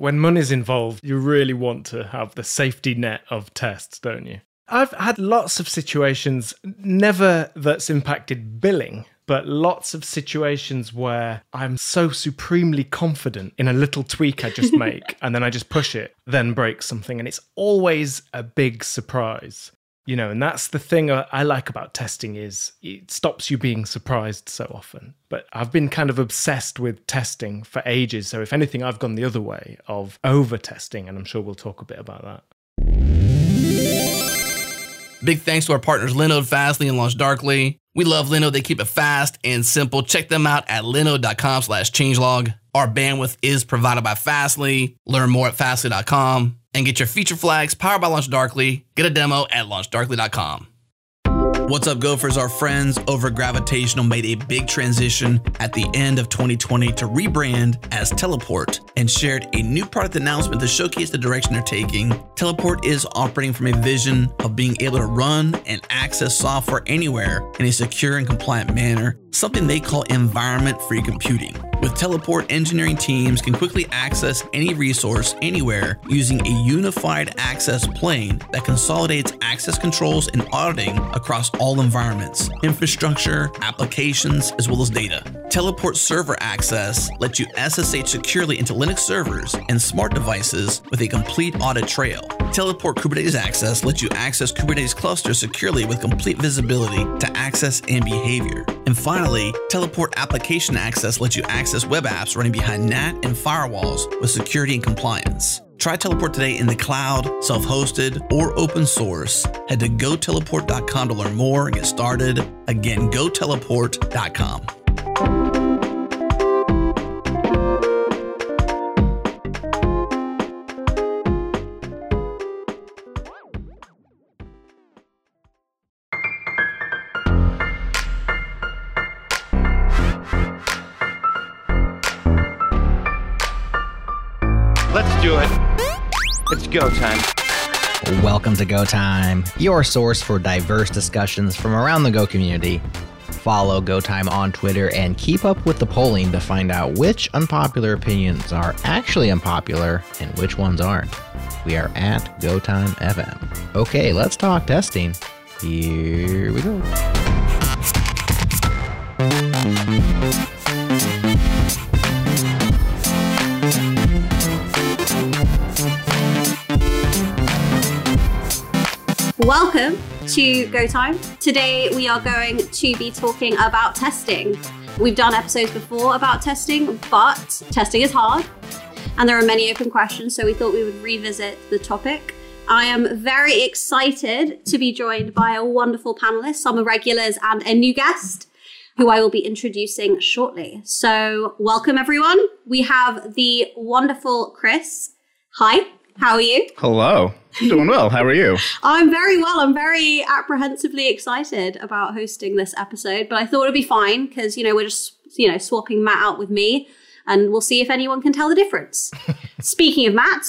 when money's involved, you really want to have the safety net of tests, don't you? I've had lots of situations, never that's impacted billing, but lots of situations where I'm so supremely confident in a little tweak I just make and then I just push it, then break something. And it's always a big surprise you know and that's the thing i like about testing is it stops you being surprised so often. But i've been kind of obsessed with testing for ages. So if anything i've gone the other way of over testing and i'm sure we'll talk a bit about that. Big thanks to our partners linode fastly and launchdarkly we love linode. They keep it fast and simple. Check them out at linode.com slash changelog. Our bandwidth is provided by fastly. Learn more at fastly.com and get your feature flags powered by LaunchDarkly. Get a demo at launchdarkly.com. What's up, Gophers? Our friends over Gravitational made a big transition at the end of 2020 to rebrand as Teleport and shared a new product announcement to showcase the direction they're taking. Teleport is operating from a vision of being able to run and access software anywhere in a secure and compliant manner, something they call environment free computing. With Teleport, engineering teams can quickly access any resource anywhere using a unified access plane that consolidates access controls and auditing across all environments, infrastructure, applications, as well as data. Teleport server access lets you SSH securely into Linux servers and smart devices with a complete audit trail. Teleport Kubernetes Access lets you access Kubernetes clusters securely with complete visibility to access and behavior. And finally, Teleport Application Access lets you access web apps running behind NAT and firewalls with security and compliance. Try Teleport today in the cloud, self hosted, or open source. Head to goteleport.com to learn more and get started. Again, goteleport.com. go time. Welcome to Go Time, your source for diverse discussions from around the Go community. Follow Go Time on Twitter and keep up with the polling to find out which unpopular opinions are actually unpopular and which ones aren't. We are at Go Time FM. Okay, let's talk testing. Here we go. Welcome to Go Time. Today we are going to be talking about testing. We've done episodes before about testing, but testing is hard and there are many open questions, so we thought we would revisit the topic. I am very excited to be joined by a wonderful panelist, some regulars, and a new guest who I will be introducing shortly. So, welcome everyone. We have the wonderful Chris. Hi. How are you? Hello. Doing well. How are you? I'm very well. I'm very apprehensively excited about hosting this episode, but I thought it'd be fine because, you know, we're just, you know, swapping Matt out with me and we'll see if anyone can tell the difference. Speaking of Matt,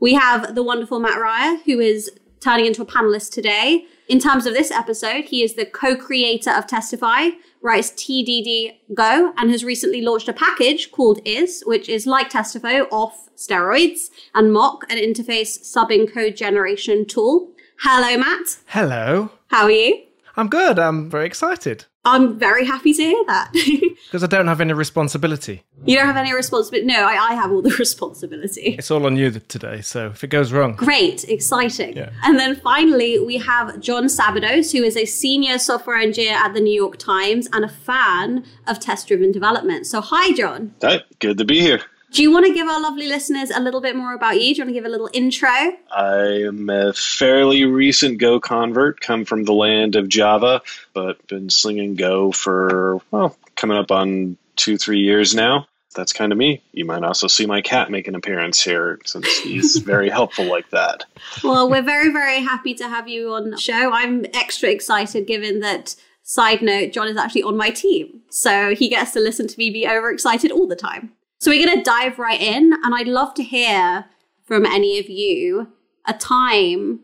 we have the wonderful Matt Ryer, who is turning into a panelist today. In terms of this episode, he is the co creator of Testify, writes TDD Go, and has recently launched a package called Is, which is like Testify off steroids, and Moq, an interface subbing code generation tool. Hello, Matt. Hello. How are you? I'm good. I'm very excited. I'm very happy to hear that. Because I don't have any responsibility. You don't have any responsibility? No, I, I, have all the responsibility. It's all on you today, so if it goes wrong. Great, exciting. Yeah. And then finally, we have John Sabados, who is a senior software engineer at the New York Times and a fan of test driven development. So, hi, John. Hi, good to be here. Do you want to give our lovely listeners a little bit more about you? Do you want to give a little intro? I am a fairly recent Go convert, come from the land of Java, but been slinging Go for, well, coming up on two, three years now. That's kind of me. You might also see my cat make an appearance here since he's very helpful like that. Well, we're very, very happy to have you on the show. I'm extra excited given that Side note, John is actually on my team. So he gets to listen to me be overexcited all the time. So we're going to dive right in, and I'd love to hear from any of you a time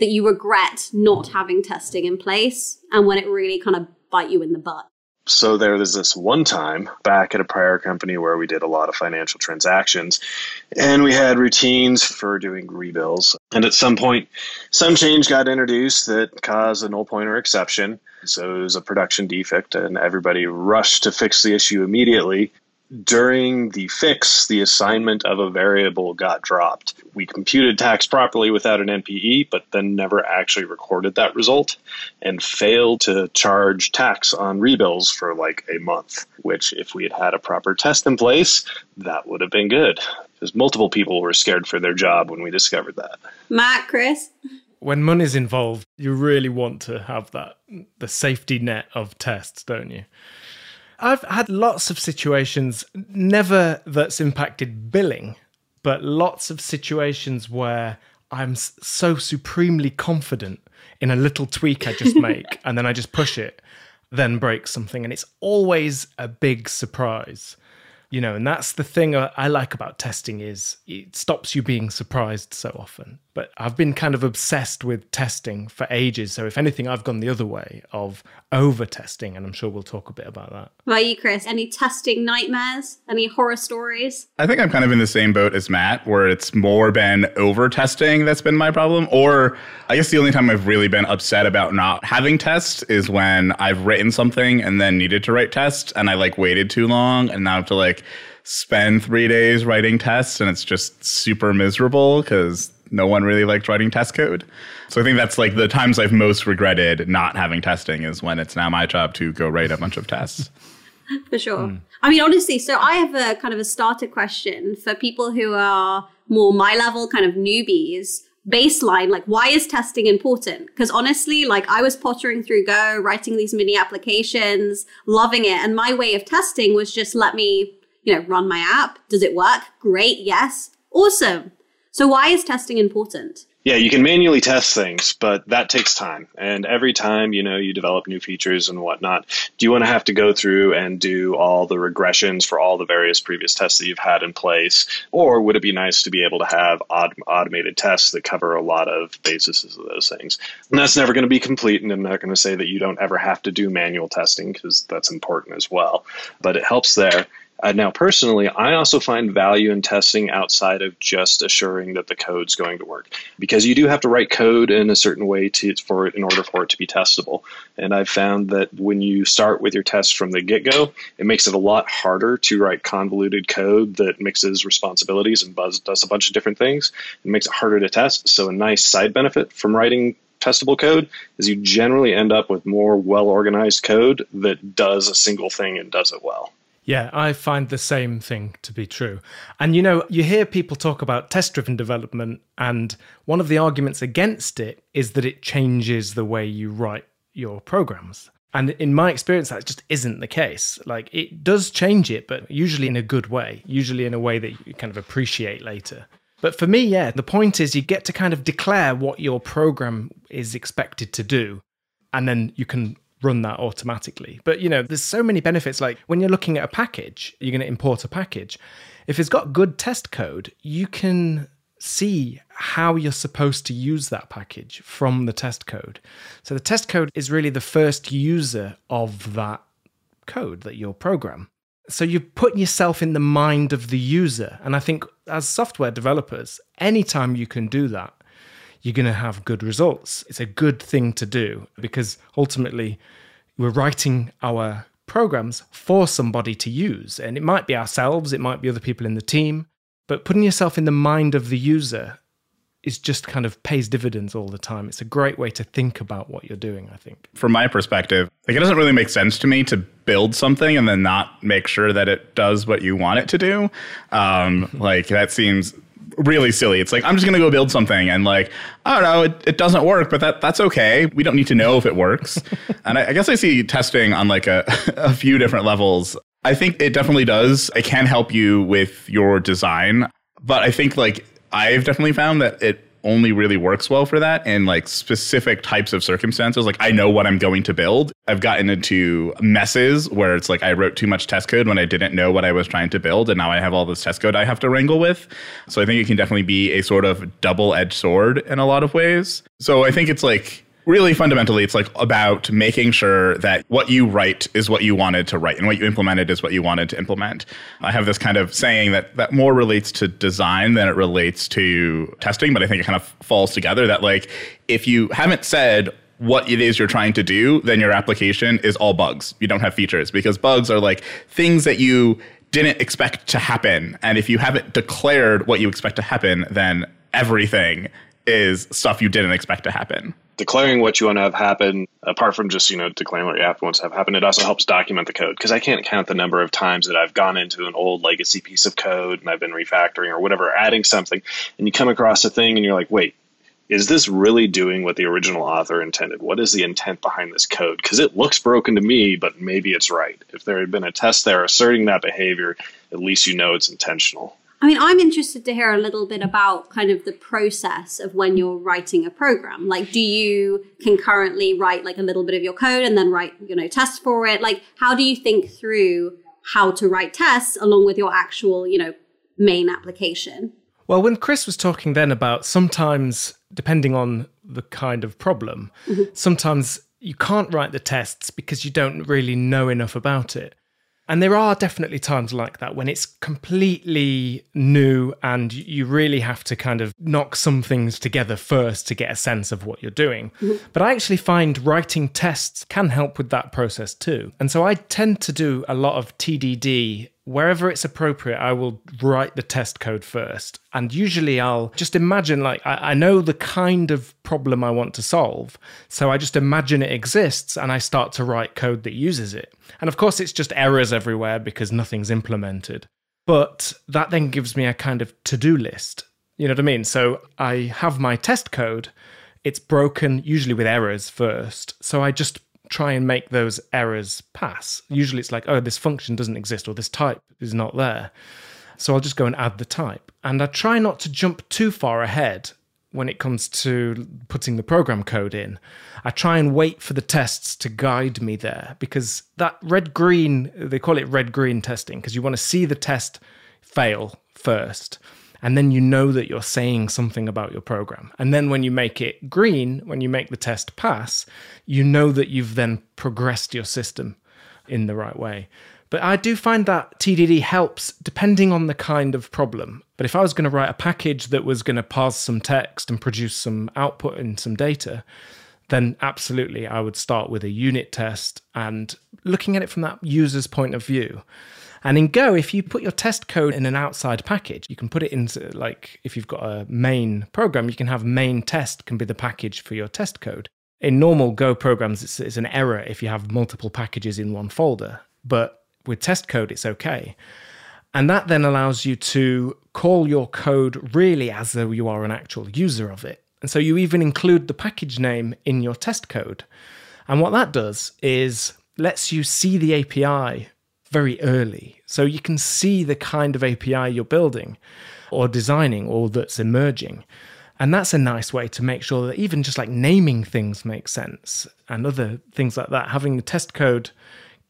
that you regret not having testing in place and when it really kind of bite you in the butt. So there was this one time back at a prior company where we did a lot of financial transactions and we had routines for doing rebills. And at some point, some change got introduced that caused a null pointer exception. So it was a production defect and everybody rushed to fix the issue immediately during the fix, the assignment of a variable got dropped. We computed tax properly without an NPE, but then never actually recorded that result and failed to charge tax on rebills for like a month, which, if we had had a proper test in place, that would have been good. Because multiple people were scared for their job when we discovered that. Matt, Chris? When money's involved, you really want to have that the safety net of tests, don't you? I've had lots of situations, never that's impacted billing, but lots of situations where I'm so supremely confident in a little tweak I just make and then I just push it, then break something. And it's always a big surprise you know and that's the thing uh, i like about testing is it stops you being surprised so often but i've been kind of obsessed with testing for ages. So if anything i've gone the other way of over testing and i'm sure we'll talk a bit about that. What about you chris? Any testing nightmares? Any horror stories? I think i'm kind of in the same boat as matt where it's more been over testing that's been my problem. Or i guess the only time i've really been upset about not having tests is when i've written something and then needed to write tests and i like waited too long and now I have to like like spend three days writing tests and it's just super miserable because no one really liked writing test code. So I think that's like the times I've most regretted not having testing is when it's now my job to go write a bunch of tests. for sure. Mm. I mean, honestly, so I have a kind of a starter question for people who are more my level, kind of newbies. Baseline, like, why is testing important? Because honestly, like, I was pottering through Go, writing these mini applications, loving it. And my way of testing was just let me you know, run my app. Does it work? Great. Yes. Awesome. So why is testing important? Yeah, you can manually test things, but that takes time. And every time, you know, you develop new features and whatnot, do you want to have to go through and do all the regressions for all the various previous tests that you've had in place? Or would it be nice to be able to have autom- automated tests that cover a lot of bases of those things? And that's never going to be complete. And I'm not going to say that you don't ever have to do manual testing because that's important as well. But it helps there. Uh, now, personally, I also find value in testing outside of just assuring that the code's going to work, because you do have to write code in a certain way to for it in order for it to be testable. And I've found that when you start with your tests from the get go, it makes it a lot harder to write convoluted code that mixes responsibilities and buzz, does a bunch of different things. It makes it harder to test. So, a nice side benefit from writing testable code is you generally end up with more well organized code that does a single thing and does it well. Yeah, I find the same thing to be true. And you know, you hear people talk about test driven development, and one of the arguments against it is that it changes the way you write your programs. And in my experience, that just isn't the case. Like, it does change it, but usually in a good way, usually in a way that you kind of appreciate later. But for me, yeah, the point is you get to kind of declare what your program is expected to do. And then you can run that automatically. But you know, there's so many benefits. Like when you're looking at a package, you're going to import a package. If it's got good test code, you can see how you're supposed to use that package from the test code. So the test code is really the first user of that code that your program. So you're putting yourself in the mind of the user. And I think as software developers, anytime you can do that, you're going to have good results. It's a good thing to do because ultimately we're writing our programs for somebody to use. And it might be ourselves, it might be other people in the team, but putting yourself in the mind of the user is just kind of pays dividends all the time. It's a great way to think about what you're doing, I think. From my perspective, like it doesn't really make sense to me to build something and then not make sure that it does what you want it to do. Um, like that seems really silly. It's like I'm just gonna go build something and like I don't know, it, it doesn't work, but that that's okay. We don't need to know if it works. and I, I guess I see testing on like a, a few different levels. I think it definitely does. It can help you with your design, but I think like I've definitely found that it only really works well for that in like specific types of circumstances. Like I know what I'm going to build. I've gotten into messes where it's like I wrote too much test code when I didn't know what I was trying to build, and now I have all this test code I have to wrangle with. So I think it can definitely be a sort of double edged sword in a lot of ways. So I think it's like really fundamentally it's like about making sure that what you write is what you wanted to write and what you implemented is what you wanted to implement. I have this kind of saying that that more relates to design than it relates to testing but i think it kind of falls together that like if you haven't said what it is you're trying to do then your application is all bugs. You don't have features because bugs are like things that you didn't expect to happen. And if you haven't declared what you expect to happen then everything is stuff you didn't expect to happen declaring what you want to have happen, apart from just you know declaring what you have wants to have happen, it also helps document the code because I can't count the number of times that I've gone into an old legacy piece of code and I've been refactoring or whatever, adding something, and you come across a thing and you're like, wait. Is this really doing what the original author intended? What is the intent behind this code? Because it looks broken to me, but maybe it's right. If there had been a test there asserting that behavior, at least you know it's intentional. I mean, I'm interested to hear a little bit about kind of the process of when you're writing a program. Like, do you concurrently write like a little bit of your code and then write, you know, tests for it? Like, how do you think through how to write tests along with your actual, you know, main application? Well, when Chris was talking then about sometimes, depending on the kind of problem, mm-hmm. sometimes you can't write the tests because you don't really know enough about it. And there are definitely times like that when it's completely new and you really have to kind of knock some things together first to get a sense of what you're doing. Mm-hmm. But I actually find writing tests can help with that process too. And so I tend to do a lot of TDD wherever it's appropriate, I will write the test code first. And usually I'll just imagine, like, I, I, know the kind of problem I want to solve. So I just imagine it exists and I start to write code that uses it. And of course, it's just errors everywhere because nothing's implemented. But that then gives me a kind of to do list. You know what I mean? So I have my test code. It's broken, usually with errors first. So I just try and make those errors pass. Usually it's like, oh, this function doesn't exist or this type is not there. So I'll just go and add the type. And I try not to jump too far ahead when it comes to putting the program code in. I try and wait for the tests to guide me there because that red green, they call it red green testing because you want to see the test fail first and then you know that you're saying something about your program. And then when you make it green, when you make the test pass, you know that you've then progressed your system in the right way. But I do find that TDD helps depending on the kind of problem. But if I was going to write a package that was going to parse some text and produce some output and some data, then absolutely I would start with a unit test and looking at it from that user's point of view. And in Go, if you put your test code in an outside package, you can put it into like if you've got a main program, you can have main test can be the package for your test code. In normal Go programs, it's, it's an error if you have multiple packages in one folder. But with test code, it's okay. And that then allows you to call your code really as though you are an actual user of it. And so you even include the package name in your test code. And what that does is lets you see the API very early. So you can see the kind of API you're building or designing or that's emerging. And that's a nice way to make sure that even just like naming things makes sense and other things like that, having the test code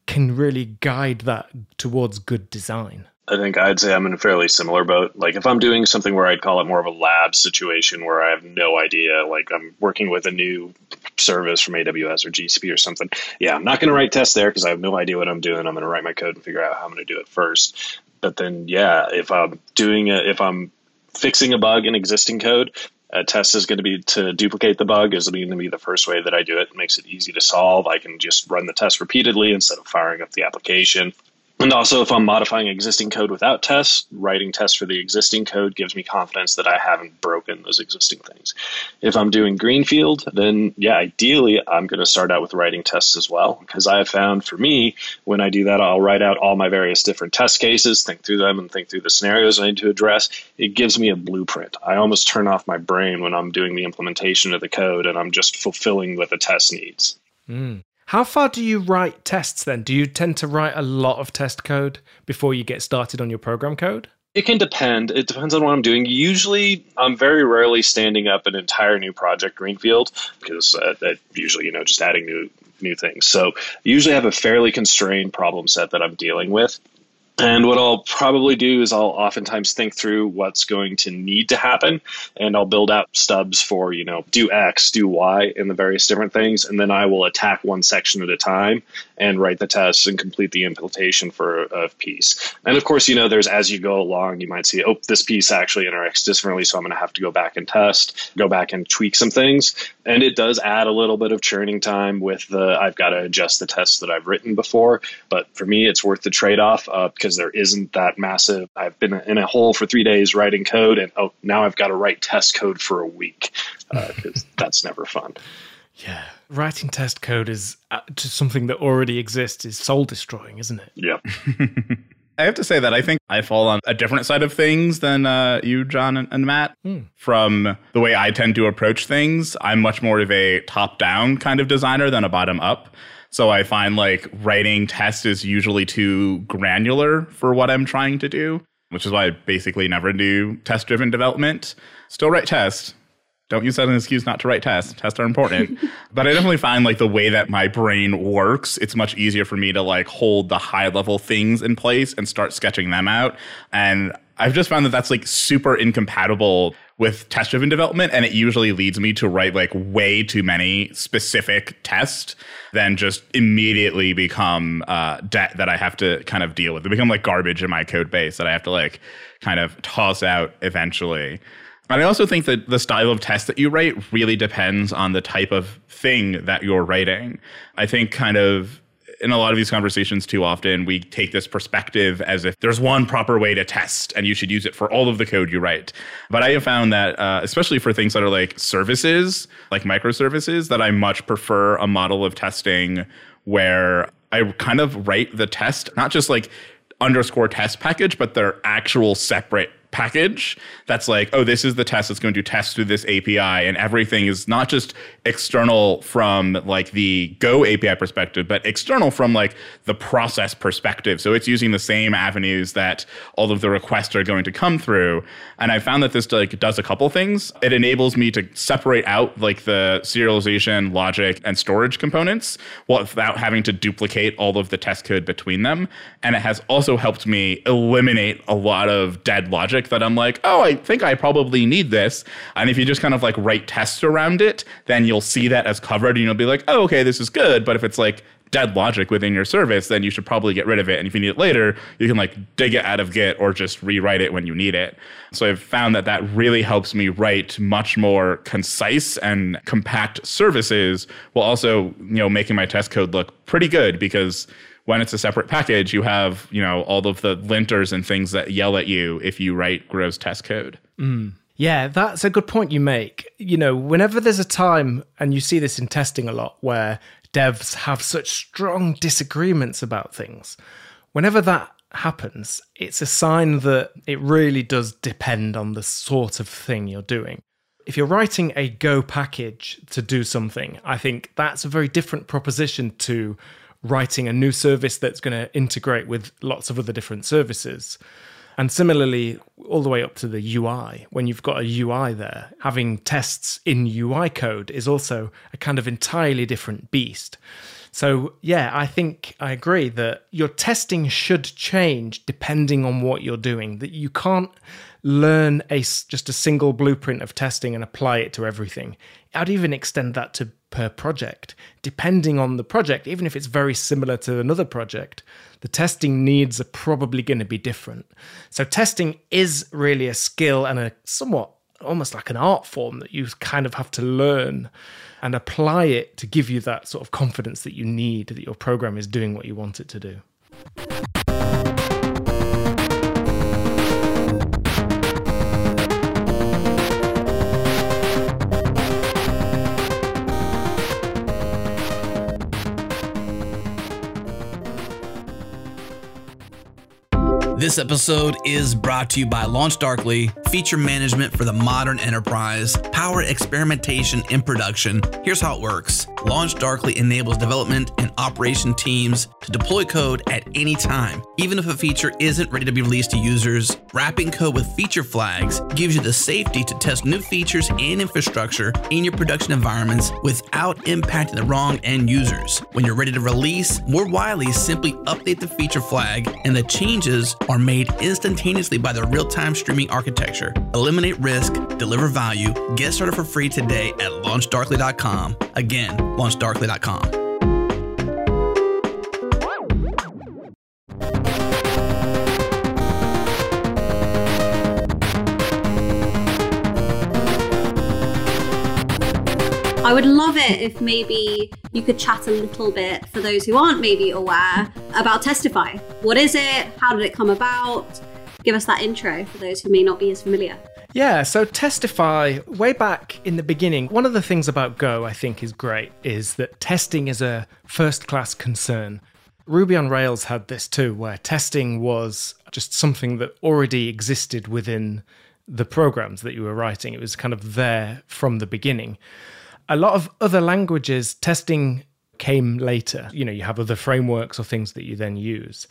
can really guide that towards good design. I think I'd say I'm in a fairly similar boat. Like if I'm doing something where I'd call it more of a lab situation where I have no idea, like I'm working with a new service from AWS or GCP or something. Yeah, I'm not going to write tests there because I have no idea what I'm doing. I'm going to write my code and figure out how I'm going to do it first. But then, yeah, if I'm doing it, if I'm fixing a bug in existing code, a test is going to be to duplicate the bug is going to be the first way that I do it. it. Makes it easy to solve. I can just run the test repeatedly instead of firing up the application. And also, if I'm modifying existing code without tests, writing tests for the existing code gives me confidence that I haven't broken those existing things. If I'm doing Greenfield, then yeah, ideally, I'm going to start out with writing tests as well. Because I have found for me, when I do that, I'll write out all my various different test cases, think through them, and think through the scenarios I need to address. It gives me a blueprint. I almost turn off my brain when I'm doing the implementation of the code and I'm just fulfilling what the test needs. Mm. How far do you write tests then? Do you tend to write a lot of test code before you get started on your program code? It can depend. It depends on what I'm doing. Usually, I'm very rarely standing up an entire new project greenfield because uh, that usually, you know, just adding new new things. So, usually have a fairly constrained problem set that I'm dealing with. And what I'll probably do is I'll oftentimes think through what's going to need to happen and I'll build out stubs for, you know, do X, do Y and the various different things. And then I will attack one section at a time and write the tests and complete the implementation for a piece. And of course, you know, there's as you go along, you might see, oh, this piece actually interacts differently. So I'm going to have to go back and test, go back and tweak some things. And it does add a little bit of churning time with the, I've got to adjust the tests that I've written before. But for me, it's worth the trade off uh, because there isn't that massive. I've been in a hole for three days writing code, and oh, now I've got to write test code for a week because uh, that's never fun. Yeah, writing test code is uh, to something that already exists is soul destroying, isn't it? Yeah. I have to say that I think I fall on a different side of things than uh, you, John and, and Matt. Hmm. From the way I tend to approach things, I'm much more of a top down kind of designer than a bottom up. So I find like writing tests is usually too granular for what I'm trying to do, which is why I basically never do test driven development. Still write tests. Don't use that as an excuse not to write tests. Tests are important. but I definitely find like the way that my brain works, it's much easier for me to like hold the high level things in place and start sketching them out. And I've just found that that's like super incompatible with test driven development and it usually leads me to write like way too many specific tests then just immediately become uh, debt that I have to kind of deal with. They become like garbage in my code base that I have to like kind of toss out eventually. And I also think that the style of test that you write really depends on the type of thing that you're writing. I think kind of in a lot of these conversations too often we take this perspective as if there's one proper way to test and you should use it for all of the code you write. But i have found that uh, especially for things that are like services like microservices that i much prefer a model of testing where i kind of write the test not just like underscore test package but their actual separate package that's like, oh, this is the test that's going to test through this API, and everything is not just external from like the Go API perspective, but external from like the process perspective. So it's using the same avenues that all of the requests are going to come through. And I found that this like does a couple things. It enables me to separate out like the serialization, logic, and storage components without having to duplicate all of the test code between them. And it has also helped me eliminate a lot of dead logic that I'm like, oh, I think I probably need this. And if you just kind of like write tests around it, then you'll see that as covered and you'll be like, oh, okay, this is good. But if it's like dead logic within your service, then you should probably get rid of it. And if you need it later, you can like dig it out of Git or just rewrite it when you need it. So I've found that that really helps me write much more concise and compact services while also, you know, making my test code look pretty good because when it's a separate package, you have, you know, all of the linters and things that yell at you if you write gross test code. Mm. Yeah, that's a good point you make. You know, whenever there's a time, and you see this in testing a lot, where devs have such strong disagreements about things, whenever that happens, it's a sign that it really does depend on the sort of thing you're doing. If you're writing a Go package to do something, I think that's a very different proposition to writing a new service that's going to integrate with lots of other different services. And similarly, all the way up to the UI, when you've got a UI there, having tests in UI code is also a kind of entirely different beast. So, yeah, I think I agree that your testing should change depending on what you're doing, that you can't learn a just a single blueprint of testing and apply it to everything. I'd even extend that to per project, depending on the project, even if it's very similar to another project, the testing needs are probably going to be different. So, testing is really a skill and a somewhat almost like an art form that you kind of have to learn and apply it to give you that sort of confidence that you need that your program is doing what you want it to do. This episode is brought to you by Launch Darkly, feature management for the modern enterprise, power experimentation in production. Here's how it works LaunchDarkly enables development and operation teams to deploy code at any time, even if a feature isn't ready to be released to users. Wrapping code with feature flags gives you the safety to test new features and infrastructure in your production environments without impacting the wrong end users. When you're ready to release, more widely simply update the feature flag and the changes are made instantaneously by the real-time streaming architecture. Eliminate risk, deliver value, get started for free today at launchdarkly.com. Again, launchdarkly.com. I would love it if maybe you could chat a little bit for those who aren't maybe aware about Testify. What is it? How did it come about? Give us that intro for those who may not be as familiar. Yeah, so Testify, way back in the beginning, one of the things about Go I think is great is that testing is a first class concern. Ruby on Rails had this too, where testing was just something that already existed within the programs that you were writing. It was kind of there from the beginning. A lot of other languages, testing came later. You know, you have other frameworks or things that you then use.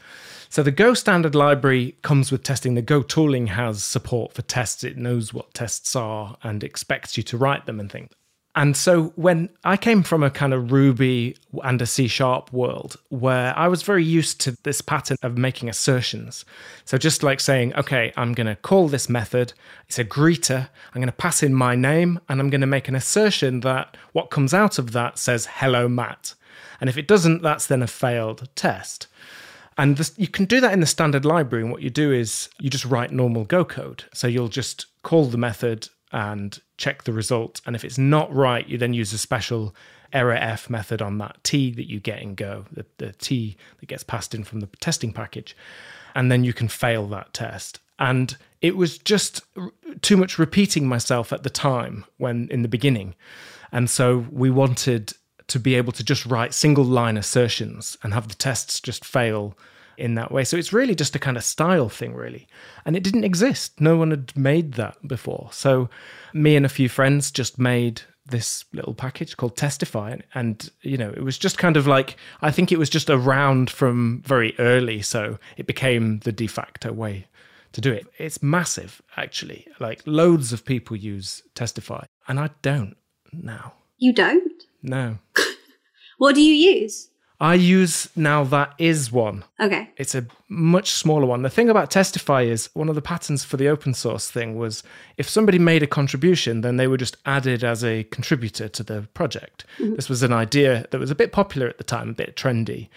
So the Go standard library comes with testing. The Go tooling has support for tests. It knows what tests are and expects you to write them and things. And so when I came from a kind of Ruby and a C sharp world where I was very used to this pattern of making assertions. So just like saying, okay, I'm going to call this method, it's a greeter, I'm going to pass in my name, and I'm going to make an assertion that what comes out of that says, hello, Matt. And if it doesn't, that's then a failed test. And this, you can do that in the standard library. And what you do is you just write normal Go code. So you'll just call the method and check the result. And if it's not right, you then use a special error F method on that T that you get in Go, the, the T that gets passed in from the testing package. And then you can fail that test. And it was just too much repeating myself at the time when in the beginning. And so we wanted to be able to just write single line assertions and have the tests just fail in that way. So it's really just a kind of style thing, really. And it didn't exist. No one had made that before. So me and a few friends just made this little package called Testify. And, you know, it was just kind of like, I think it was just around from very early. So it became the de facto way to do it. It's massive, actually. Like loads of people use Testify. And I don't now. You don't? No. What do you use? I use now that is one. Okay. It's a much smaller one. The thing about Testify is one of the patterns for the open source thing was if somebody made a contribution, then they were just added as a contributor to the project. Mm-hmm. This was an idea that was a bit popular at the time, a bit trendy.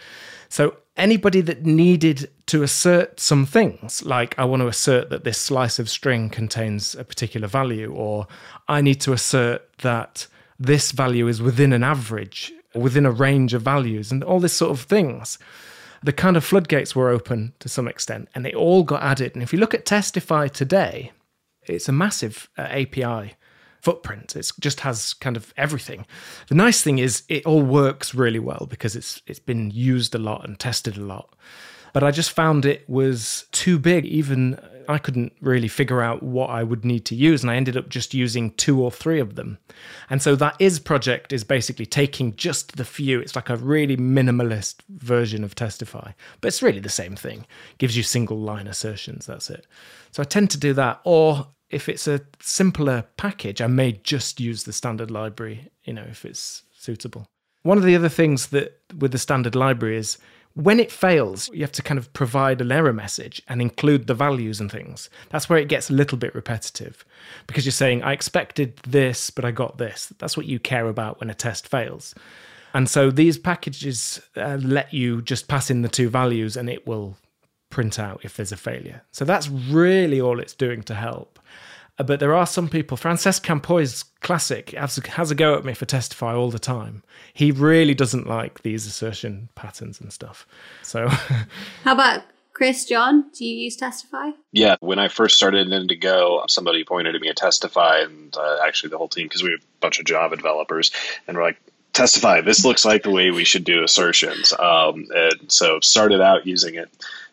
So anybody that needed to assert some things, like I want to assert that this slice of string contains a particular value, or I need to assert that this value is within an average within a range of values and all this sort of things. The kind of floodgates were open to some extent and they all got added. And if you look at Testify today, it's a massive uh, API footprint. It just has kind of everything. The nice thing is it all works really well because it's it's been used a lot and tested a lot. But I just found it was too big. Even I couldn't really figure out what I would need to use, and I ended up just using two or three of them. And so that is project is basically taking just the few. It's like a really minimalist version of Testify, but it's really the same thing. Gives you single line assertions. That's it. So I tend to do that, or if it's a simpler package, I may just use the standard library. You know, if it's suitable. One of the other things that with the standard library is when it fails, you have to kind of provide an error message and include the values and things. That's where it gets a little bit repetitive because you're saying, I expected this, but I got this. That's what you care about when a test fails. And so these packages uh, let you just pass in the two values and it will print out if there's a failure. So that's really all it's doing to help. Uh, But there are some people, Francesc Campoy's classic, has a, has a go at me for Testify all the time. He really doesn't like these assertion patterns and stuff. So, How about Chris, John? Do you use Testify? Yeah, when I first started in Go, somebody pointed at me at Testify, and uh, actually the whole team, because we have a bunch of Java developers, and we're like, Testify, this looks like the way we should do assertions. Um, and so started out using it,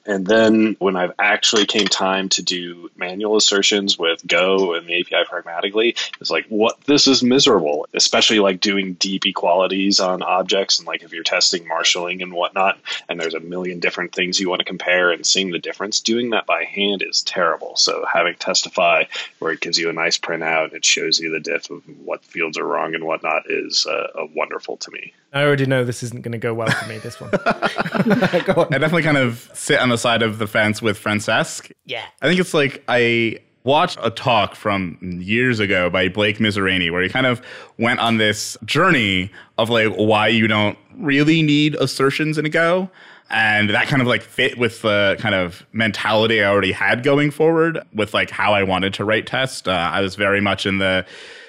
And then when I've actually came time to do manual assertions with Go and the API pragmatically, it's like, what? This is miserable, especially like doing deep equalities on objects and like if you're testing marshalling and whatnot, and there's a million different things you want to compare and seeing the difference, doing that by hand is terrible. So having Testify, where it gives you a nice printout, and it shows you the diff of what fields are wrong and whatnot, is uh, wonderful to me. I already know this isn't going to go well for me, this one. I definitely kind of sit on the side of the fence with Francesc. Yeah. I think it's like I watched a talk from years ago by Blake Mizerany where he kind of went on this journey of like why you don't really need assertions in a Go. And that kind of like fit with the kind of mentality I already had going forward with like how I wanted to write test. Uh, I was very much in the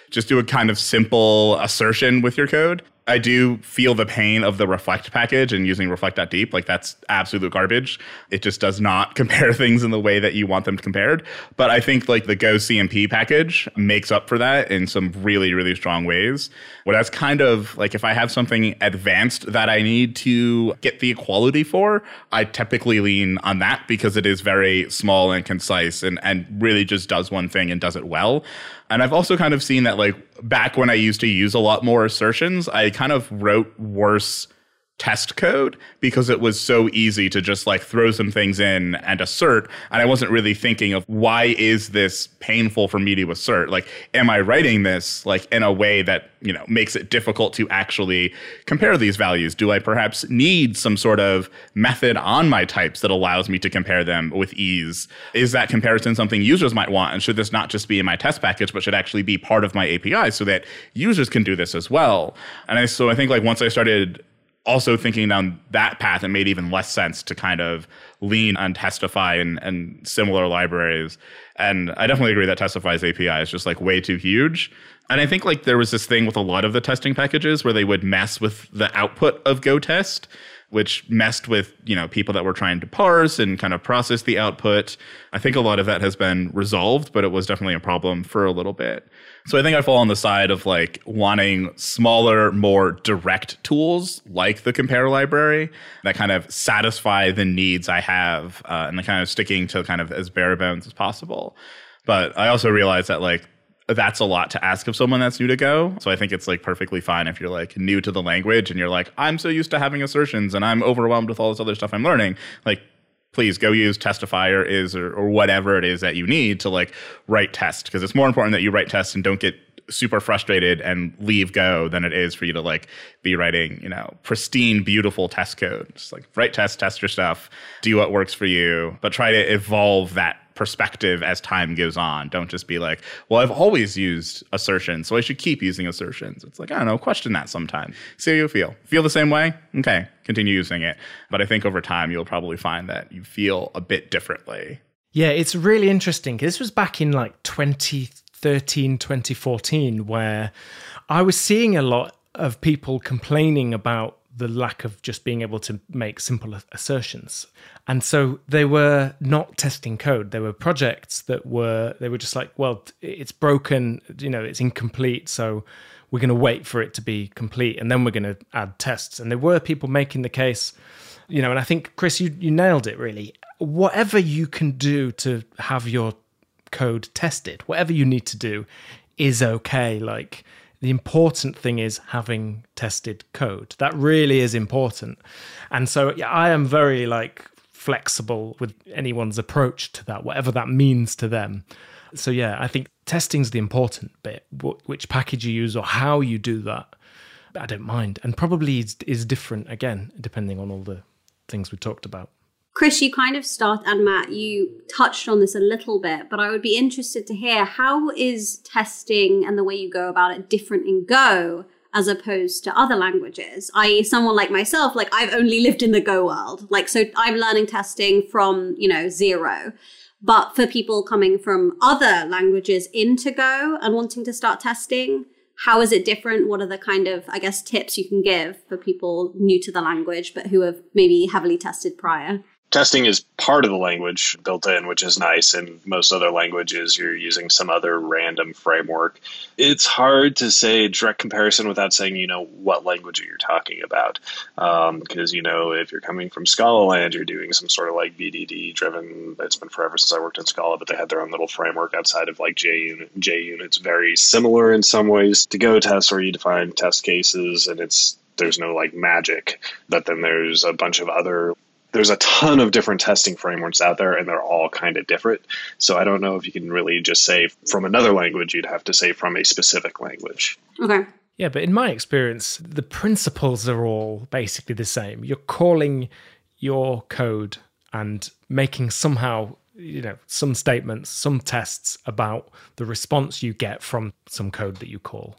just do a kind of simple assertion with your code. I do feel the pain of the reflect package and using reflect.deep. Like that's absolute garbage. It just does not compare things in the way that you want them compared. But I think like the Go CMP package makes up for that in some really, really strong ways. What that's kind of like if I have something advanced that I need to get the equality for, I typically lean on that because it is very small and concise and, and really just does one thing and does it well. And I've also kind of seen that like back when I used to use a lot more assertions, I kind of wrote worse test code because it was so easy to just like throw some things in and assert. And i wasn't really thinking of why is this painful for me to assert? Like am i writing this like in a way that you know makes it difficult to actually compare these values? Do i perhaps need some sort of method on my types that allows me to compare them with ease? Is that comparison something users might want? And should this not just be in my test package but should actually be part of my api so that users can do this as well? And I, so i think like once i started also thinking down that path, it made even less sense to kind of lean on Testify and, and similar libraries. And I definitely agree that Testify's API is just like way too huge. And I think like there was this thing with a lot of the testing packages where they would mess with the output of GoTest, which messed with, you know, people that were trying to parse and kind of process the output. I think a lot of that has been resolved, but it was definitely a problem for a little bit. So I think I fall on the side of like wanting smaller, more direct tools like the compare library that kind of satisfy the needs I have uh, and kind of sticking to kind of as bare bones as possible. But I also realize that like that's a lot to ask of someone that's new to Go. So I think it's like perfectly fine if you're like new to the language and you're like, I'm so used to having assertions and I'm overwhelmed with all this other stuff I'm learning. Like please go use testifier is or, or whatever it is that you need to like write test because it's more important that you write test and don't get super frustrated and leave go than it is for you to like be writing you know pristine beautiful test code. Just like write test test your stuff do what works for you but try to evolve that perspective as time goes on. Don't just be like, well, I've always used assertions, so I should keep using assertions. It's like, I don't know, question that sometime. See how you feel. Feel the same way? Okay, continue using it. But I think over time, you'll probably find that you feel a bit differently. Yeah, it's really interesting. This was back in like 2013, 2014, where I was seeing a lot of people complaining about the lack of just being able to make simple assertions. And so they were not testing code. There were projects that were, they were just like, well, it's broken, you know, it's incomplete. So we're going to wait for it to be complete and then we're going to add tests. And there were people making the case, you know, and I think, Chris, you, you nailed it really. Whatever you can do to have your code tested, whatever you need to do is okay. Like, the important thing is having tested code. That really is important. And so yeah, I am very like flexible with anyone's approach to that, whatever that means to them. So yeah, I think testing's the important bit. which package you use or how you do that, I don't mind. And probably is, is different again, depending on all the things we talked about. Chris, you kind of start, and Matt, you touched on this a little bit, but I would be interested to hear how is testing and the way you go about it different in Go as opposed to other languages? I.e., someone like myself, like I've only lived in the Go world, like so I'm learning testing from you know zero. But for people coming from other languages into Go and wanting to start testing, how is it different? What are the kind of, I guess, tips you can give for people new to the language but who have maybe heavily tested prior? Testing is part of the language built in, which is nice. In most other languages, you're using some other random framework. It's hard to say direct comparison without saying, you know, what language you're talking about. Because, um, you know, if you're coming from Scala land, you're doing some sort of like BDD driven. It's been forever since I worked in Scala, but they had their own little framework outside of like JUnit. JUnit's very similar in some ways to Go test, where you define test cases and it's there's no like magic. But then there's a bunch of other there's a ton of different testing frameworks out there and they're all kind of different. So I don't know if you can really just say from another language, you'd have to say from a specific language. Okay. Yeah, but in my experience, the principles are all basically the same. You're calling your code and making somehow, you know, some statements, some tests about the response you get from some code that you call.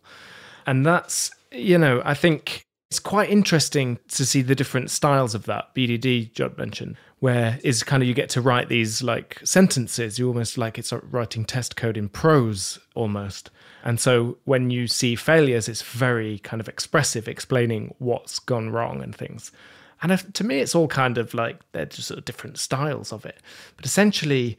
And that's, you know, I think it's quite interesting to see the different styles of that BDD Judd mentioned, where is kind of you get to write these like sentences. You almost like it's writing test code in prose almost. And so when you see failures, it's very kind of expressive, explaining what's gone wrong and things. And if, to me, it's all kind of like they're just sort of different styles of it. But essentially,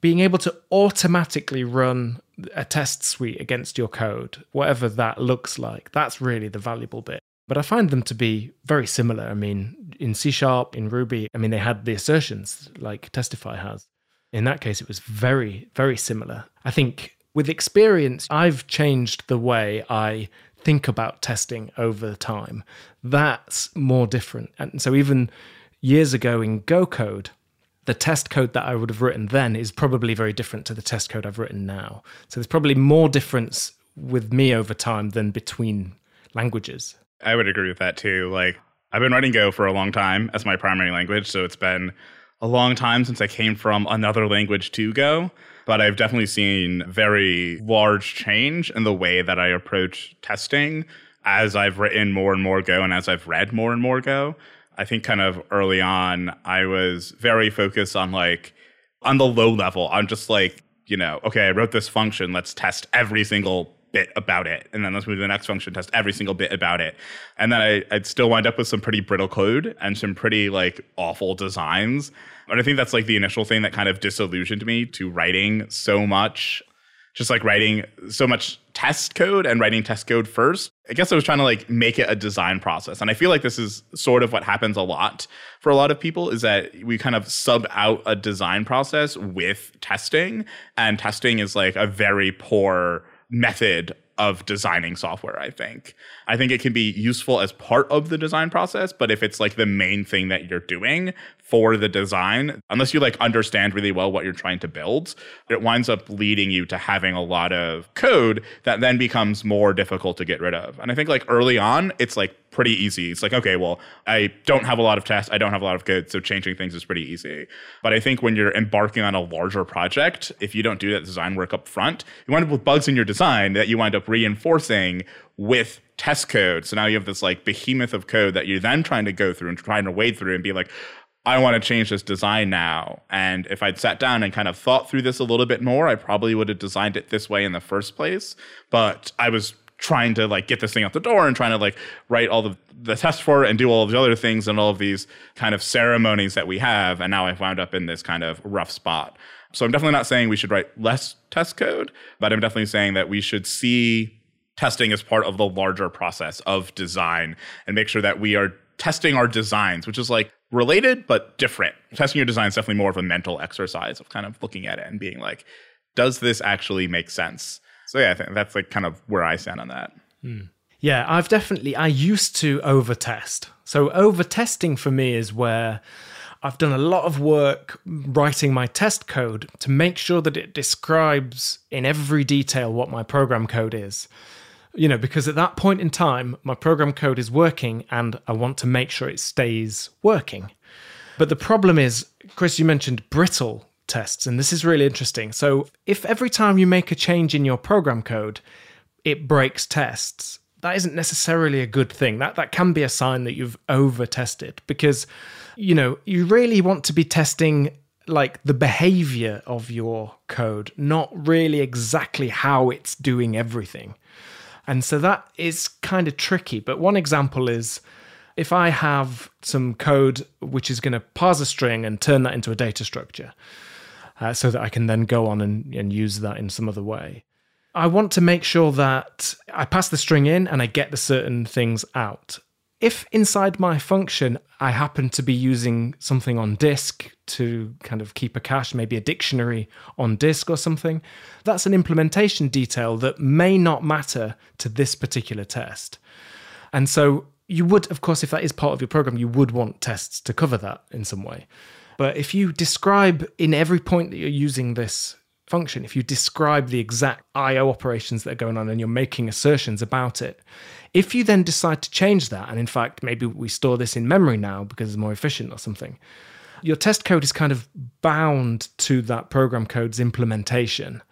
being able to automatically run a test suite against your code, whatever that looks like, that's really the valuable bit. But I find them to be very similar. I mean, in C Sharp, in Ruby, I mean, they had the assertions like Testify has. In that case, it was very, very similar. I think with experience, I've changed the way I think about testing over time. That's more different. And so even years ago in Go code, the test code that I would have written then is probably very different to the test code I've written now. So there's probably more difference with me over time than between languages. I would agree with that too. Like I've been writing Go for a long time as my primary language, so it's been a long time since I came from another language to Go. But I've definitely seen very large change in the way that I approach testing as I've written more and more Go and as I've read more and more Go. I think kind of early on, I was very focused on like on the low level. I'm just like, you know, okay, I wrote this function. Let's test every single bit about it. And then let's move to the next function, test every single bit about it. And then I, I'd still wind up with some pretty brittle code and some pretty like awful designs. And I think that's like the initial thing that kind of disillusioned me to writing so much just like writing so much test code and writing test code first. I guess I was trying to like make it a design process. And I feel like this is sort of what happens a lot for a lot of people is that we kind of sub out a design process with testing and testing is like a very poor method of designing software, I think. I think it can be useful as part of the design process, but if it's like the main thing that you're doing for the design, unless you like understand really well what you're trying to build, it winds up leading you to having a lot of code that then becomes more difficult to get rid of. And I think like early on, it's like pretty easy. It's like, okay, well, I don't have a lot of tests, I don't have a lot of code, so changing things is pretty easy. But I think when you're embarking on a larger project, if you don't do that design work up front, you wind up with bugs in your design that you wind up reinforcing with test code. So now you have this like behemoth of code that you're then trying to go through and trying to wade through and be like, I want to change this design now. And if I'd sat down and kind of thought through this a little bit more, I probably would have designed it this way in the first place. But I was trying to like get this thing out the door and trying to like write all the the tests for it and do all of the other things and all of these kind of ceremonies that we have and now I've wound up in this kind of rough spot. So I'm definitely not saying we should write less test code, but I'm definitely saying that we should see testing as part of the larger process of design and make sure that we are testing our designs, which is like related but different. Testing your design is definitely more of a mental exercise of kind of looking at it and being like, does this actually make sense? So yeah, I think that's like kind of where I stand on that. Mm. Yeah, I've definitely I used to over test. So over testing for me is where I've done a lot of work writing my test code to make sure that it describes in every detail what my program code is. You know, because at that point in time, my program code is working and I want to make sure it stays working. But the problem is, Chris, you mentioned brittle tests, and this is really interesting. So, if every time you make a change in your program code, it breaks tests, that isn't necessarily a good thing. That that can be a sign that you've over tested because you know, you really want to be testing like the behavior of your code, not really exactly how it's doing everything. And so that is kind of tricky. But one example is if I have some code which is going to parse a string and turn that into a data structure uh, so that I can then go on and, and use that in some other way, I want to make sure that I pass the string in and I get the certain things out. If inside my function I happen to be using something on disk to kind of keep a cache, maybe a dictionary on disk or something, that's an implementation detail that may not matter to this particular test. And so you would, of course, if that is part of your program, you would want tests to cover that in some way. But if you describe in every point that you're using this function, if you describe the exact IO operations that are going on and you're making assertions about it, if you then decide to change that, and in fact, maybe we store this in memory now because it's more efficient or something, your test code is kind of bound to that program code's implementation.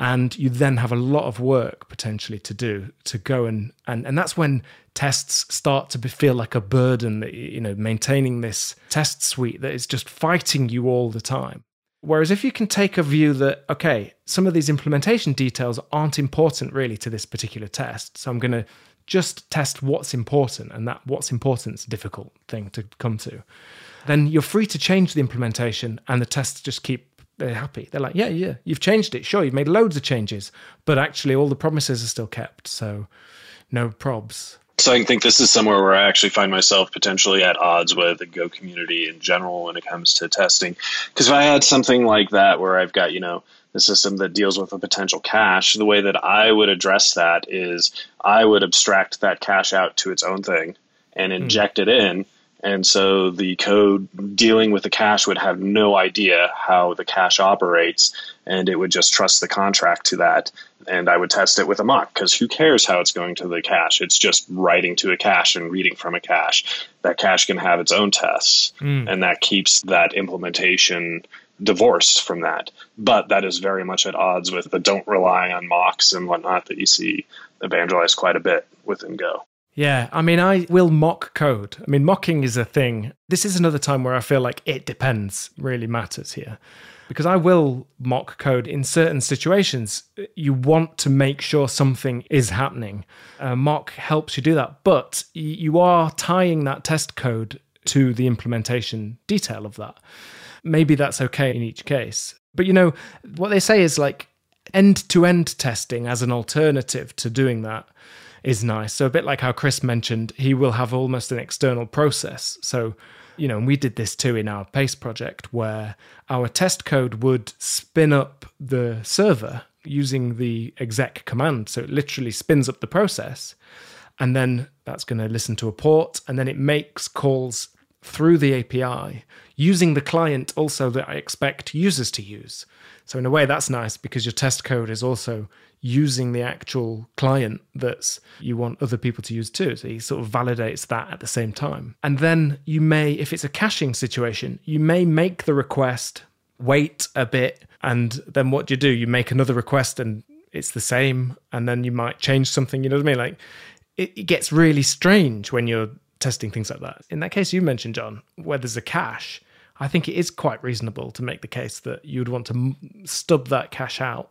And you then have a lot of work potentially to do to go and and, and that's when tests start to be, feel like a burden that you know maintaining this test suite that is just fighting you all the time whereas if you can take a view that okay some of these implementation details aren't important really to this particular test so i'm going to just test what's important and that what's important is a difficult thing to come to then you're free to change the implementation and the tests just keep they're happy. They're like, yeah, yeah, you've changed it. Sure, you've made loads of changes, but actually all the promises are still kept. So no probs. So I think this is somewhere where I actually find myself potentially at odds with the Go community in general when it comes to testing. Because if I had something like that where I've got, you know, the system that deals with a potential cache, the way that I would address that is I would abstract that cache out to its own thing and inject mm. it in and so the code dealing with the cache would have no idea how the cache operates, and it would just trust the contract to that. And I would test it with a mock because who cares how it's going to the cache? It's just writing to a cache and reading from a cache. That cache can have its own tests, mm. and that keeps that implementation divorced from that. But that is very much at odds with the don't rely on mocks and whatnot that you see evangelized quite a bit within Go. Yeah, I mean, I will mock code. I mean, mocking is a thing. This is another time where I feel like it depends really matters here. Because I will mock code in certain situations. You want to make sure something is happening. Mock helps you do that, but you are tying that test code to the implementation detail of that. Maybe that's okay in each case. But you know, what they say is like end to end testing as an alternative to doing that is nice. So a bit like how Chris mentioned, he will have almost an external process. So, you know, and we did this too in our Pace project where our test code would spin up the server using the exec command. So it literally spins up the process. And then that's going to listen to a port and then it makes calls through the API using the client also that I expect users to use. So in a way that's nice because your test code is also using the actual client that's you want other people to use too. So he sort of validates that at the same time. And then you may, if it's a caching situation, you may make the request, wait a bit, and then what do you do? You make another request and it's the same, and then you might change something. You know what I mean? Like it, it gets really strange when you're testing things like that. In that case you mentioned, John, where there's a cache, I think it is quite reasonable to make the case that you would want to stub that cache out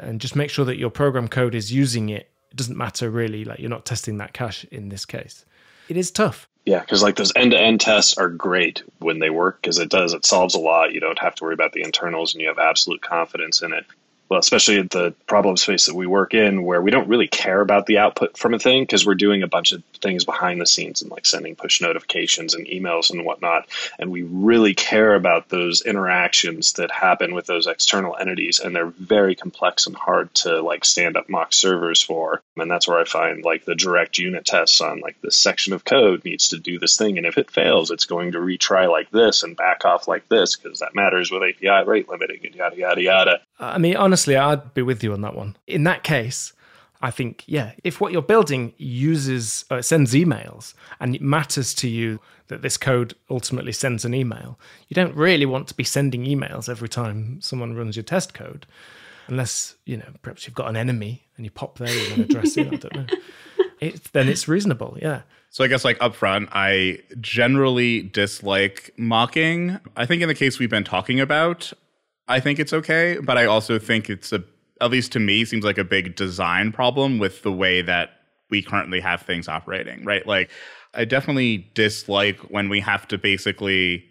and just make sure that your program code is using it. It doesn't matter really, like you're not testing that cache in this case. It is tough. Yeah, because like those end to end tests are great when they work because it does, it solves a lot. You don't have to worry about the internals and you have absolute confidence in it well, especially at the problem space that we work in, where we don't really care about the output from a thing because we're doing a bunch of things behind the scenes and like sending push notifications and emails and whatnot. And we really care about those interactions that happen with those external entities. And they're very complex and hard to like stand up mock servers for. And that's where I find like the direct unit tests on like this section of code needs to do this thing. And if it fails, it's going to retry like this and back off like this because that matters with API rate limiting and yada, yada, yada. I mean, honestly, I'd be with you on that one. In that case, I think, yeah, if what you're building uses, uh, sends emails and it matters to you that this code ultimately sends an email, you don't really want to be sending emails every time someone runs your test code. Unless, you know, perhaps you've got an enemy and you pop there and address in, I don't know. It, then it's reasonable, yeah. So I guess like upfront, I generally dislike mocking. I think in the case we've been talking about, I think it's okay, but I also think it's a at least to me seems like a big design problem with the way that we currently have things operating, right? Like I definitely dislike when we have to basically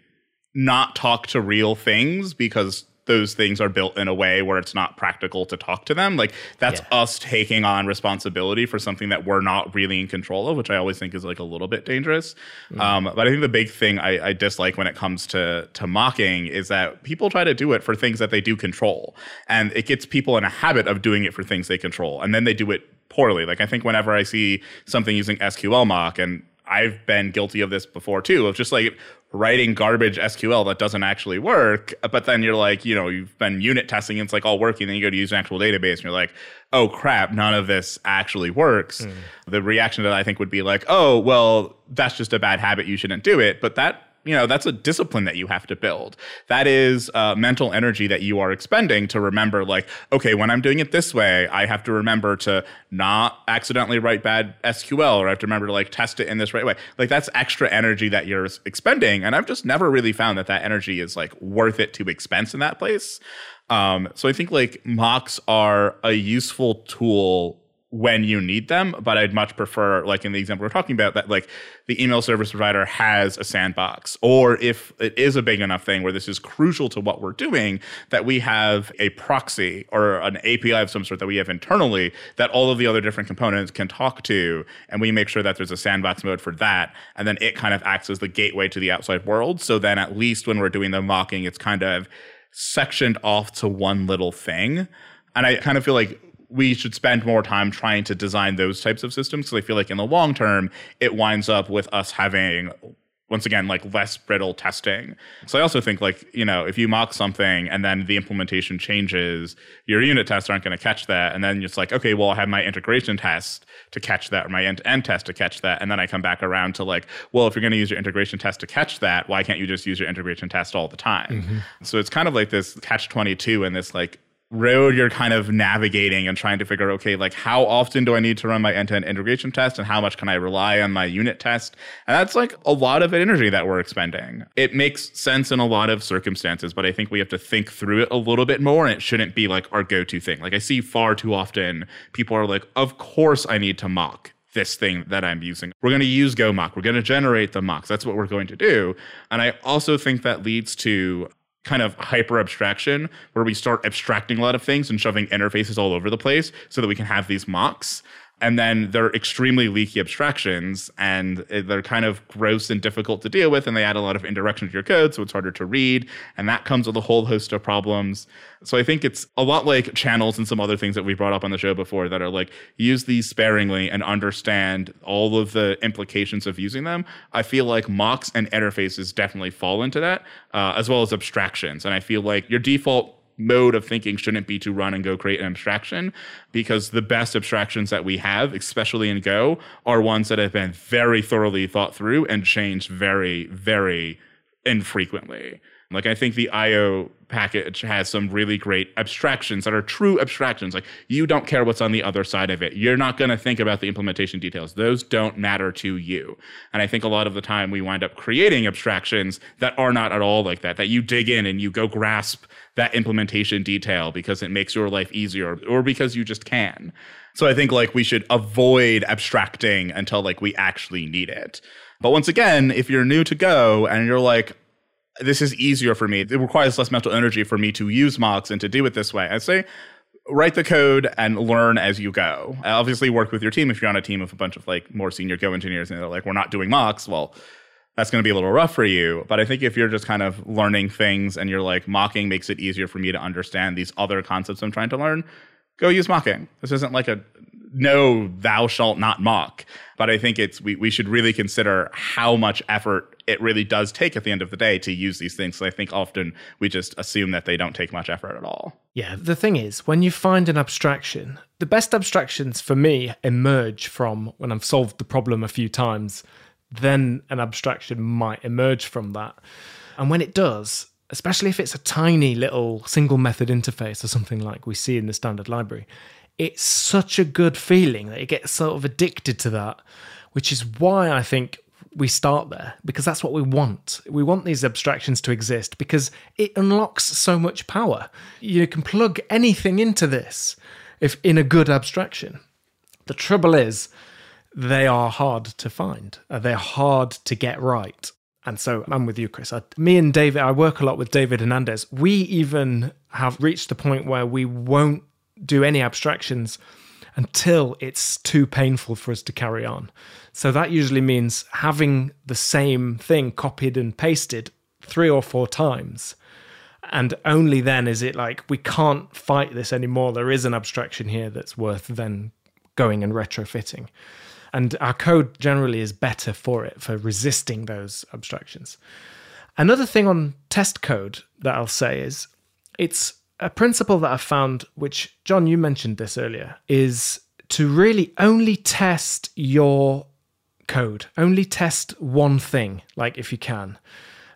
not talk to real things because those things are built in a way where it's not practical to talk to them. Like that's Yeah. us taking on responsibility for something that we're not really in control of, which I always think is like a little bit dangerous. Um, but I think the big thing I, I dislike when it comes to to mocking is that people try to do it for things that they do control, and it gets people in a habit of doing it for things they control, and then they do it poorly. Like I think whenever I see something using SQL mock and I've been guilty of this before too, of just like writing garbage SQL that doesn't actually work. But then you're like, you know, you've been unit testing and it's like all working. Then you go to use an actual database and you're like, oh crap, none of this actually works. Hmm. The reaction that I think would be like, oh, well, that's just a bad habit. You shouldn't do it. But that you know that's a discipline that you have to build. That is uh, mental energy that you are expending to remember like okay when i'm doing it this way i have to remember to not accidentally write bad sql or i have to remember to like test it in this right way. Like that's extra energy that you're expending and i've just never really found that that energy is like worth it to expense in that place. Um, so i think like mocks are a useful tool when you need them, but I'd much prefer, like in the example we're talking about, that like the email service provider has a sandbox, or if it is a big enough thing where this is crucial to what we're doing, that we have a proxy or an API of some sort that we have internally that all of the other different components can talk to, and we make sure that there's a sandbox mode for that, and then it kind of acts as the gateway to the outside world. So then at least when we're doing the mocking, it's kind of sectioned off to one little thing. And I kind of feel like we should spend more time trying to design those types of systems because I feel like in the long term, it winds up with us having once again like less brittle testing. So I also think like, you know, if you mock something and then the implementation changes, your unit tests aren't going to catch that. And then it's like, okay, well, I have my integration test to catch that or my end-to-end test to catch that. And then I come back around to like, well, if you're going to use your integration test to catch that, why can't you just use your integration test all the time? Mm-hmm. So it's kind of like this catch 22 and this like road you're kind of navigating and trying to figure okay like how often do i need to run my end-to-end integration test and how much can i rely on my unit test and that's like a lot of energy that we're expending it makes sense in a lot of circumstances but i think we have to think through it a little bit more and it shouldn't be like our go-to thing like i see far too often people are like of course i need to mock this thing that I'm using. We're going to use GoMock. We're going to generate the mocks. That's what we're going to do. And I also think that leads to kind of hyper abstraction where we start abstracting a lot of things and shoving interfaces all over the place so that we can have these mocks. And then they're extremely leaky abstractions and they're kind of gross and difficult to deal with. And they add a lot of indirection to your code. So it's harder to read. And that comes with a whole host of problems. So I think it's a lot like channels and some other things that we brought up on the show before that are like use these sparingly and understand all of the implications of using them. I feel like mocks and interfaces definitely fall into that, uh, as well as abstractions. And I feel like your default mode of thinking shouldn't be to run and go create an abstraction because the best abstractions that we have, especially in Go, are ones that have been very thoroughly thought through and changed very, very infrequently. Like I think the IO package has some really great abstractions that are true abstractions. Like you don't care what's on the other side of it. You're not going to think about the implementation details. Those don't matter to you. And I think a lot of the time we wind up creating abstractions that are not at all like that, that you dig in and you go grasp that implementation detail because it makes your life easier or because you just can. So I think like we should avoid abstracting until like we actually need it. But once again, if you're new to Go and you're like, this is easier for me. It requires less mental energy for me to use mocks and to do it this way. I say write the code and learn as you go. Obviously, work with your team if you're on a team of a bunch of like more senior Go engineers and they're like, we're not doing mocks. Well, that's going to be a little rough for you. But I think if you're just kind of learning things and you're like mocking makes it easier for me to understand these other concepts I'm trying to learn, go use mocking. This isn't like a no, thou shalt not mock. But I think it's we, we should really consider how much effort it really does take at the end of the day to use these things. So I think often we just assume that they don't take much effort at all. Yeah, the thing is, when you find an abstraction, the best abstractions for me emerge from when I've solved the problem a few times, then an abstraction might emerge from that. And when it does, especially if it's a tiny little single method interface or something like we see in the standard library, it's such a good feeling that you get sort of addicted to that, which is why I think we start there because that's what we want. We want these abstractions to exist because it unlocks so much power. You can plug anything into this if in a good abstraction. The trouble is they are hard to find. Uh, they're hard to get right. And so I'm with you, Chris. I, me and David, I work a lot with David Hernandez. We even have reached the point where we won't do any abstractions until it's too painful for us to carry on. So that usually means having the same thing copied and pasted three or four times. And only then is it like, we can't fight this anymore. There is an abstraction here that's worth then going and retrofitting. And our code generally is better for it, for resisting those abstractions. Another thing on test code that I'll say is it's a principle that I've found, which, John, you mentioned this earlier, is to really only test your code, only test one thing, like if you can,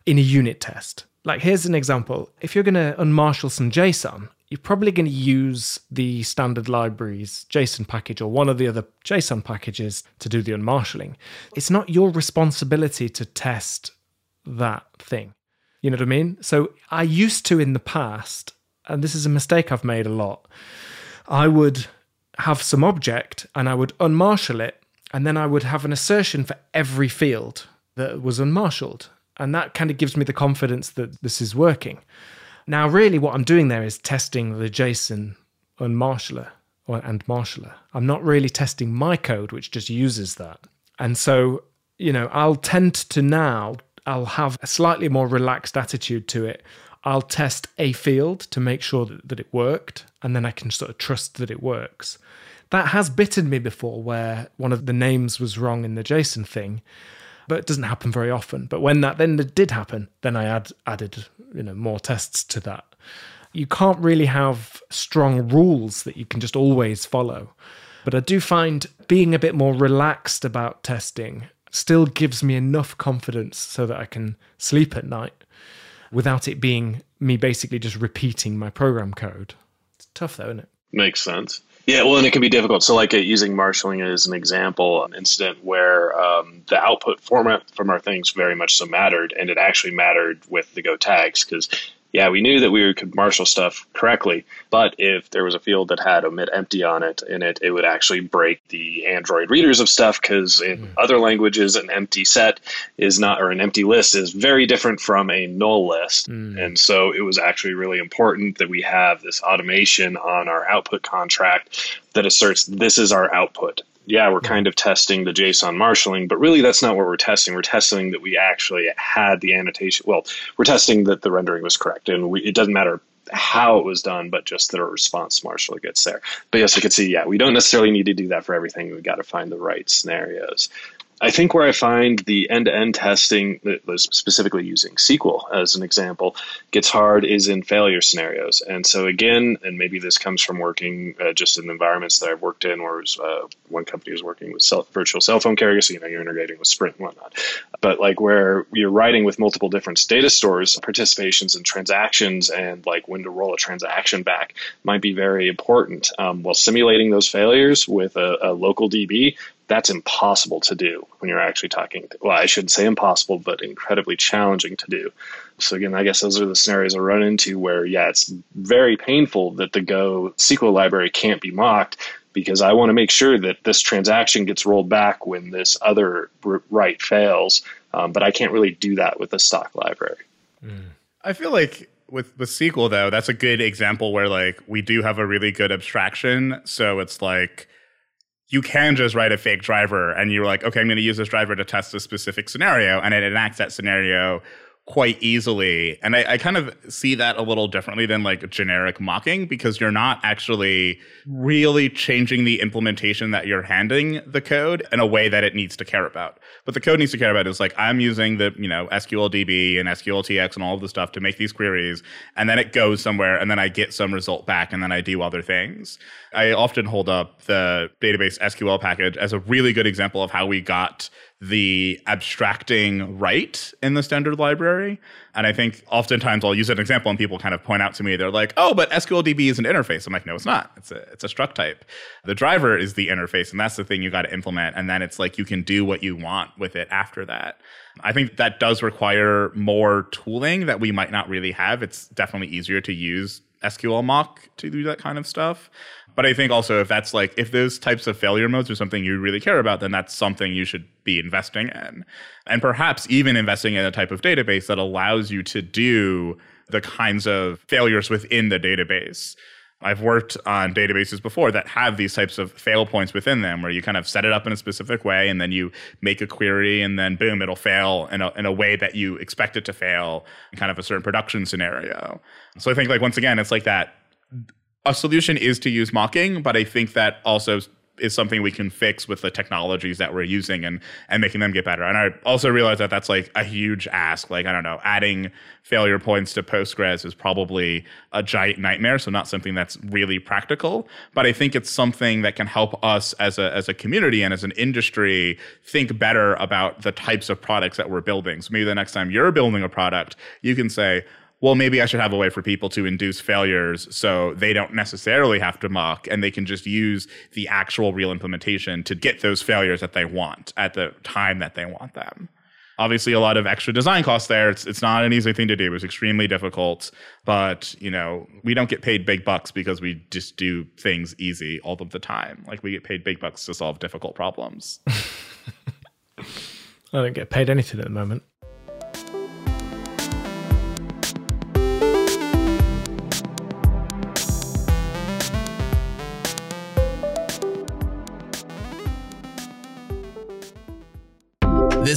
in a unit test. Like, here's an example. If you're going to unmarshal some JSON, you're probably going to use the standard libraries JSON package or one of the other JSON packages to do the unmarshalling. It's not your responsibility to test that thing. You know what I mean? So I used to in the past, and this is a mistake I've made a lot, I would have some object and I would unmarshal it, and then I would have an assertion for every field that was unmarshaled. And that kind of gives me the confidence that this is working. Now, really, what I'm doing there is testing the JSON unmarshaller or, and marshaller. I'm not really testing my code, which just uses that. And so, you know, I'll tend to now, I'll have a slightly more relaxed attitude to it. I'll test a field to make sure that, that it worked, and then I can sort of trust that it works. That has bitten me before, where one of the names was wrong in the JSON thing, but it doesn't happen very often. But when that then did happen, then I add, added you know more tests to that. You can't really have strong rules that you can just always follow. But I do find being a bit more relaxed about testing still gives me enough confidence so that I can sleep at night without it being me basically just repeating my program code. It's tough though, isn't it? Makes sense. Yeah, well, and it can be difficult. So, like uh, using marshaling as an example, an incident where um, the output format from our things very much so mattered, and it actually mattered with the Go tags because yeah, we knew that we could marshal stuff correctly, but if there was a field that had omit empty on it in it, it would actually break the Android readers of stuff because in mm. other languages, an empty set is not, or an empty list is very different from a null list. Mm. And so it was actually really important that we have this automation on our output contract that asserts this is our output yeah, we're kind of testing the JSON marshaling, but really that's not what we're testing. We're testing that we actually had the annotation. Well, we're testing that the rendering was correct, and we, it doesn't matter how it was done, but just that a response marshal gets there. But yes, you can see, yeah, we don't necessarily need to do that for everything. We've got to find the right scenarios. I think where I find the end to end testing, specifically using SQL as an example, gets hard is in failure scenarios. And so, again, and maybe this comes from working uh, just in environments that I've worked in, where was, uh, one company was working with self, virtual cell phone carriers, so you know, you're integrating with Sprint and whatnot. But like where you're writing with multiple different data stores, participations and transactions, and like when to roll a transaction back might be very important. Um, while simulating those failures with a, a local DB that's impossible to do when you're actually talking. Well, I shouldn't say impossible, but incredibly challenging to do. So again, I guess those are the scenarios I run into where, yeah, it's very painful that the Go SQL library can't be mocked because I want to make sure that this transaction gets rolled back when this other write fails. Um, but I can't really do that with the stock library. Mm. I feel like with with SQL though, that's a good example where like we do have a really good abstraction. So it's like you can just write a fake driver and you're like, okay, I'm going to use this driver to test a specific scenario, and it enacts that scenario quite easily. And I, I, kind of see that a little differently than like generic mocking because you're not actually really changing the implementation that you're handing the code in a way that it needs to care about. But the code needs to care about is like I'm using the, you know, SQLDB and SQLTX and all of the stuff to make these queries. And then it goes somewhere and then I get some result back and then I do other things. I often hold up the database SQL package as a really good example of how we got the abstracting right in the standard library. And I think oftentimes I'll use an example and people kind of point out to me, they're like, oh, but SQLDB is an interface. I'm like, no, it's not. It's a, it's a struct type. The driver is the interface, and that's the thing you got to implement. And then it's like you can do what you want with it after that. I think that does require more tooling that we might not really have. It's definitely easier to use SQL mock to do that kind of stuff. But I think also if that's like if those types of failure modes are something you really care about, then that's something you should be investing in. And perhaps even investing in a type of database that allows you to do the kinds of failures within the database. I've worked on databases before that have these types of fail points within them where you kind of set it up in a specific way and then you make a query and then boom, it'll fail in a, in a way that you expect it to fail in kind of a certain production scenario. So I think like once again, it's like that a solution is to use mocking, but I think that also is something we can fix with the technologies that we're using and and making them get better. And I also realize that that's like a huge ask. Like I don't know, adding failure points to Postgres is probably a giant nightmare. So not something that's really practical. But I think it's something that can help us as a as a community and as an industry think better about the types of products that we're building. So maybe the next time you're building a product, you can say well, maybe I should have a way for people to induce failures so they don't necessarily have to mock and they can just use the actual real implementation to get those failures that they want at the time that they want them. Obviously, a lot of extra design costs there. It's, it's not an easy thing to do. It's extremely difficult, but you know we don't get paid big bucks because we just do things easy all of the time. Like we get paid big bucks to solve difficult problems. I don't get paid anything at the moment.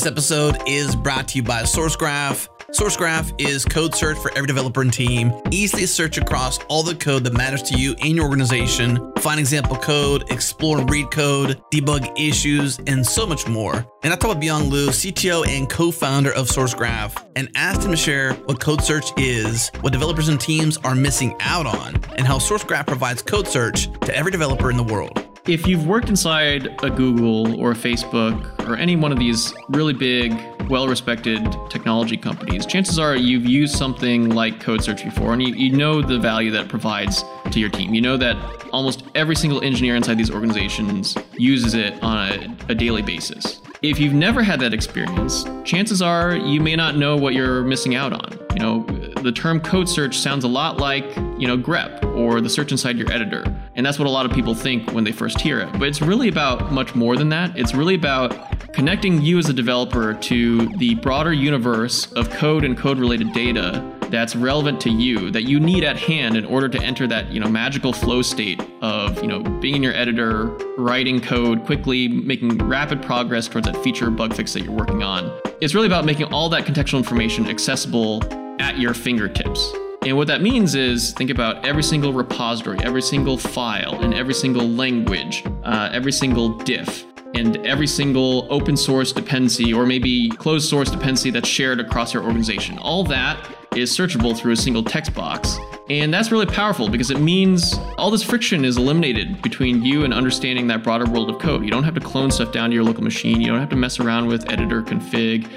Episode is brought to you by SourceGraph. SourceGraph is code search for every developer and team. Easily search across all the code that matters to you in your organization. Find example code, explore and read code, debug issues, and so much more. And I talked with Beyang Liu, CTO and co-founder of SourceGraph, and asked him to share what code search is, what developers and teams are missing out on, and how SourceGraph provides code search to every developer in the world if you've worked inside a Google or a Facebook or any one of these really big, well respected technology companies, chances are you've used something like Code Search before and you, you know the value that it provides to your team. You know that almost every single engineer inside these organizations uses it on a, a daily basis. If you've never had that experience, chances are you may not know what you're missing out on. You know, the term code search sounds a lot like, you know, grep or the search inside your editor. And that's what a lot of people think when they first hear it. But it's really about much more than that. It's really about connecting you as a developer to the broader universe of code and code related data that's relevant to you that you need at hand in order to enter that you know magical flow state of you know being in your editor writing code quickly making rapid progress towards that feature bug fix that you're working on it's really about making all that contextual information accessible at your fingertips and what that means is think about every single repository every single file in every single language uh, every single diff and every single open source dependency or maybe closed source dependency that's shared across your organization. All that is searchable through a single text box. And that's really powerful because it means all this friction is eliminated between you and understanding that broader world of code. You don't have to clone stuff down to your local machine. You don't have to mess around with editor config.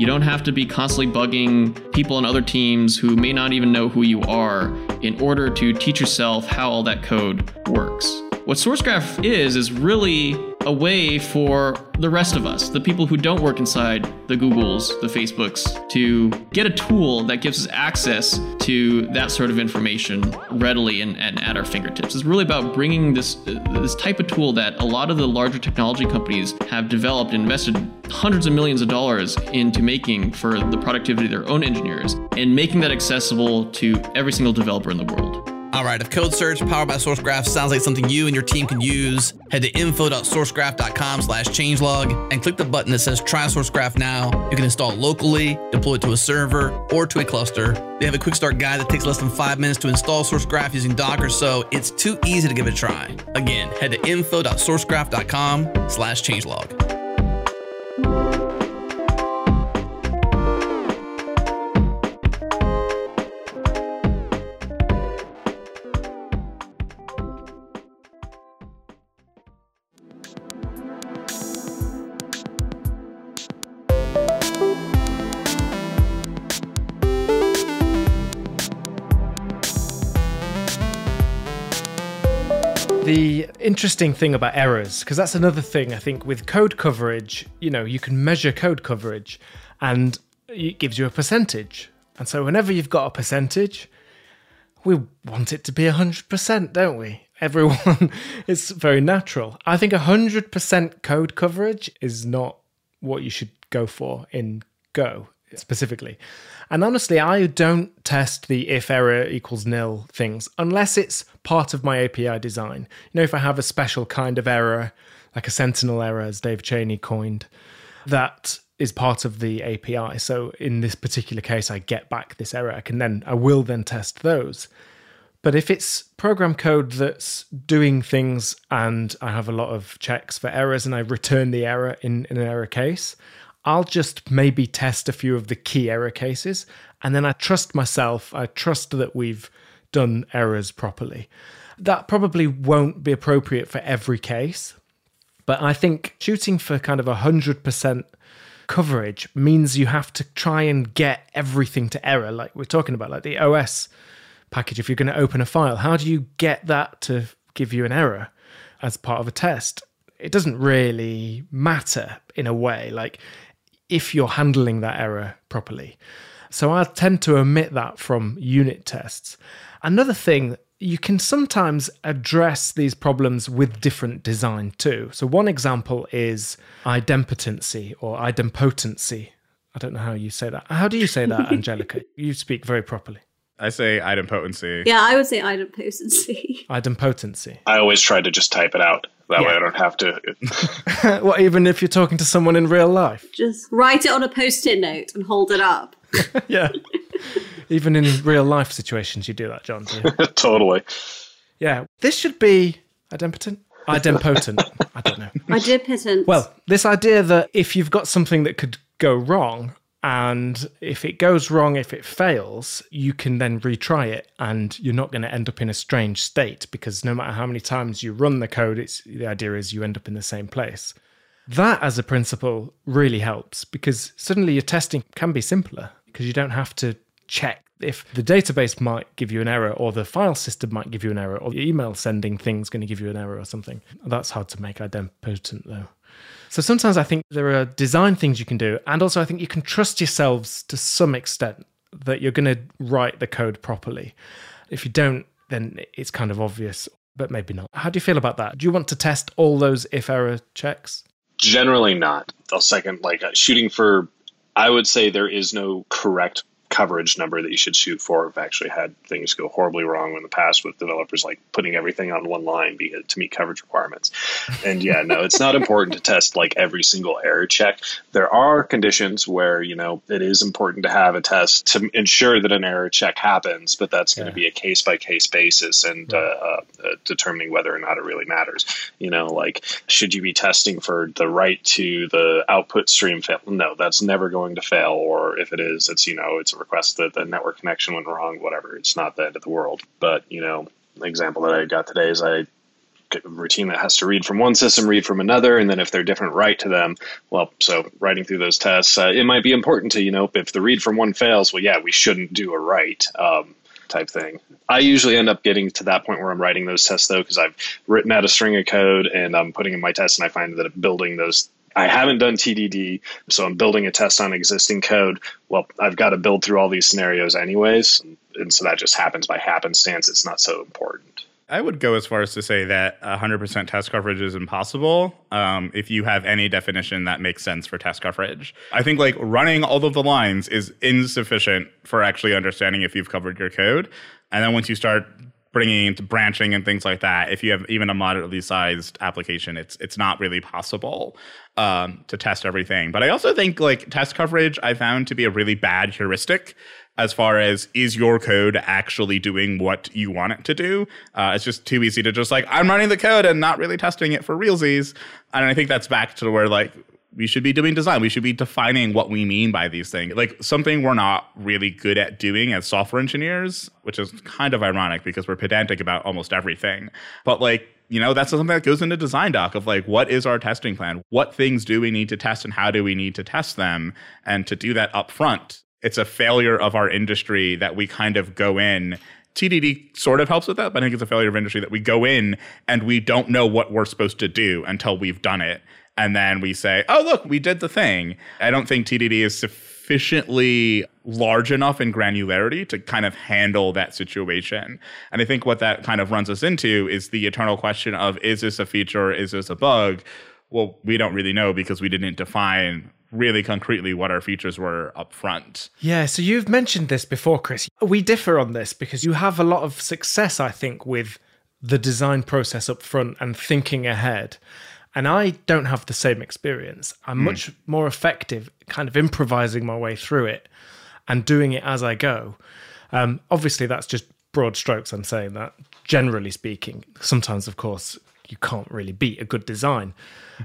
You don't have to be constantly bugging people on other teams who may not even know who you are in order to teach yourself how all that code works. What SourceGraph is, is really a way for the rest of us, the people who don't work inside the Googles, the Facebooks, to get a tool that gives us access to that sort of information readily and, and at our fingertips. It's really about bringing this this type of tool that a lot of the larger technology companies have developed and invested hundreds of millions of dollars into making for the productivity of their own engineers and making that accessible to every single developer in the world. All right, if code search powered by SourceGraph sounds like something you and your team can use, head to info.sourcegraph.com slash changelog and click the button that says try SourceGraph now. You can install it locally, deploy it to a server or to a cluster. They have a quick start guide that takes less than five minutes to install SourceGraph using Docker, so it's too easy to give it a try. Again, head to info.sourcegraph.com slash changelog. Interesting thing about errors, because that's another thing I think with code coverage, you know, you can measure code coverage and it gives you a percentage. And so whenever you've got a percentage, we want it to be 100%, don't we? Everyone, it's very natural. I think 100% code coverage is not what you should go for in Go specifically. And honestly, I don't test the if error equals nil things unless it's part of my API design. You know, if I have a special kind of error, like a sentinel error, as Dave Cheney coined, that is part of the API. So in this particular case, I get back this error. I can then, I will then test those. But if it's program code that's doing things and I have a lot of checks for errors and I return the error in, in an error case, I'll just maybe test a few of the key error cases. And then I trust myself. I trust that we've done errors properly. That probably won't be appropriate for every case. But I think shooting for kind of 100% coverage means you have to try and get everything to error, like we're talking about, like the OS package. If you're going to open a file, how do you get that to give you an error as part of a test? It doesn't really matter in a way. Like if you're handling that error properly. So I tend to omit that from unit tests. Another thing, you can sometimes address these problems with different design too. So one example is idempotency or idempotency. I don't know how you say that. How do you say that, Angelica? you speak very properly. I say idempotency. Yeah, I would say idempotency. Idempotency. I always try to just type it out. That way I don't have to. well, even if you're talking to someone in real life. Just write it on a post-it note and hold it up. Yeah. even in real life situations, you do that, John. Do you? totally. Yeah. This should be idempotent. Idempotent. I don't know. Idempotent. Well, this idea that if you've got something that could go wrong, and if it goes wrong, if it fails, you can then retry it, and you're not going to end up in a strange state because no matter how many times you run the code, it's the idea is you end up in the same place. That, as a principle, really helps because suddenly your testing can be simpler because you don't have to check if the database might give you an error or the file system might give you an error or the email sending thing's going to give you an error or something. That's hard to make idempotent though. So sometimes I think there are design things you can do, and also I think you can trust yourselves to some extent that you're going to write the code properly. If you don't, then it's kind of obvious, but maybe not. How do you feel about that? Do you want to test all those if error checks? Generally not. I'll second, like shooting for, I would say there is no correct coverage number that you should shoot for. I've actually had things go horribly wrong in the past with developers like putting everything on one line be- to meet coverage requirements. And yeah, no, it's not important to test like every single error check. There are conditions where, you know, it is important to have a test to ensure that an error check happens, but that's going to be a case by case basis and uh, uh, uh, determining whether or not it really matters. You know, like should you be testing for the write to the output stream fail? No, that's never going to fail. Or if it is, it's, you know, it's a request that the network connection went wrong, whatever. It's not the end of the world. But, you know, the example that I got today is I routine that has to read from one system, read from another, and then if they're different, write to them. Well, so writing through those tests, uh, it might be important to you know if the read from one fails, well, yeah, we shouldn't do a write. Um, type thing. I usually end up getting to that point where I'm writing those tests though, because I've written out a string of code and I'm putting in my tests, and I find that building those I haven't done TDD, so I'm building a test on existing code. Well, I've got to build through all these scenarios anyways, and so that just happens by happenstance. It's not so important. I would go as far as to say that 100% test coverage is impossible um, if you have any definition that makes sense for test coverage. I think like running all of the lines is insufficient for actually understanding if you've covered your code. And then once you start bringing into branching and things like that, if you have even a moderately sized application, it's it's not really possible um, to test everything. But I also think like test coverage I found to be a really bad heuristic as far as is your code actually doing what you want it to do. Uh, it's just too easy to just like I'm running the code and not really testing it for realsies. And I think that's back to where like we should be doing design. We should be defining what we mean by these things. Like something we're not really good at doing as software engineers, which is kind of ironic because we're pedantic about almost everything. But like, you know, that's something that goes into design doc of like, what is our testing plan? What things do we need to test and how do we need to test them? And to do that up front, it's a failure of our industry that we kind of go in TDD sort of helps with that, but I think it's a failure of industry that we go in and we don't know what we're supposed to do until we've done it. And then we say, oh, look, we did the thing. I don't think TDD is sufficiently large enough in granularity to kind of handle that situation. And I think what that kind of runs us into is the eternal question of is this a feature or is this a bug? Well, we don't really know because we didn't define really concretely what our features were up front. Yeah, so you've mentioned this before, Chris. We differ on this because you have a lot of success, I think, with the design process up front and thinking ahead. And I don't have the same experience. I'm much more effective kind of improvising my way through it and doing it as I go. Um, obviously, that's just broad strokes. I'm saying that generally speaking. Sometimes, of course, you can't really beat a good design.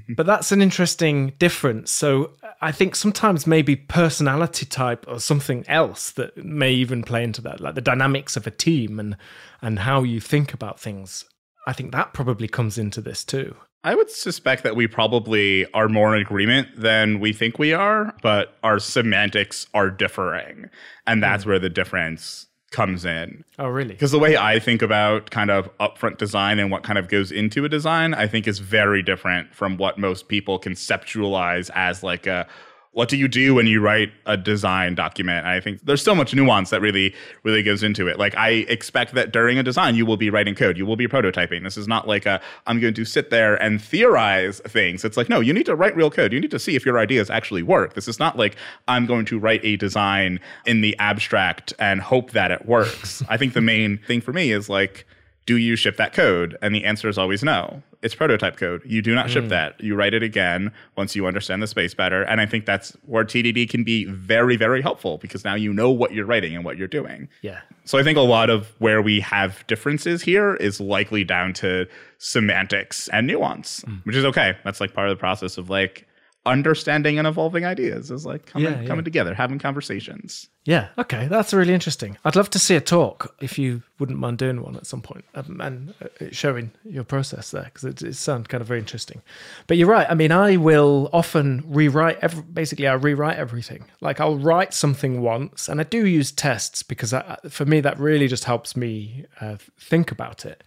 but that's an interesting difference. So I think sometimes maybe personality type or something else that may even play into that, like the dynamics of a team and and how you think about things. I think that probably comes into this too. I would suspect that we probably are more in agreement than we think we are, but our semantics are differing. And that's hmm. where the difference comes in. Oh, really? Because the way I think about kind of upfront design and what kind of goes into a design, I think is very different from what most people conceptualize as like a what do you do when you write a design document? And I think there's so much nuance that really, really goes into it. Like I expect that during a design, you will be writing code, you will be prototyping. This is not like a I'm going to sit there and theorize things. It's like no, you need to write real code. You need to see if your ideas actually work. This is not like I'm going to write a design in the abstract and hope that it works. I think the main thing for me is like do you ship that code? And the answer is always no. It's prototype code. You do not ship hmm. that. You write it again once you understand the space better. And I think that's where TDD can be very, very helpful because now you know what you're writing and what you're doing. Yeah. So I think a lot of where we have differences here is likely down to semantics and nuance, hmm. which is okay. That's like part of the process of like understanding and evolving ideas is like coming, Yeah, yeah. coming together, having conversations. Yeah. Okay. That's really interesting. I'd love to see a talk if you wouldn't mind doing one at some point um, and uh, showing your process there because it, it sounds kind of very interesting. But you're right. I mean, I will often rewrite. Every, basically, I rewrite everything. Like I'll write something once, and I do use tests because I, for me that really just helps me uh, think about it.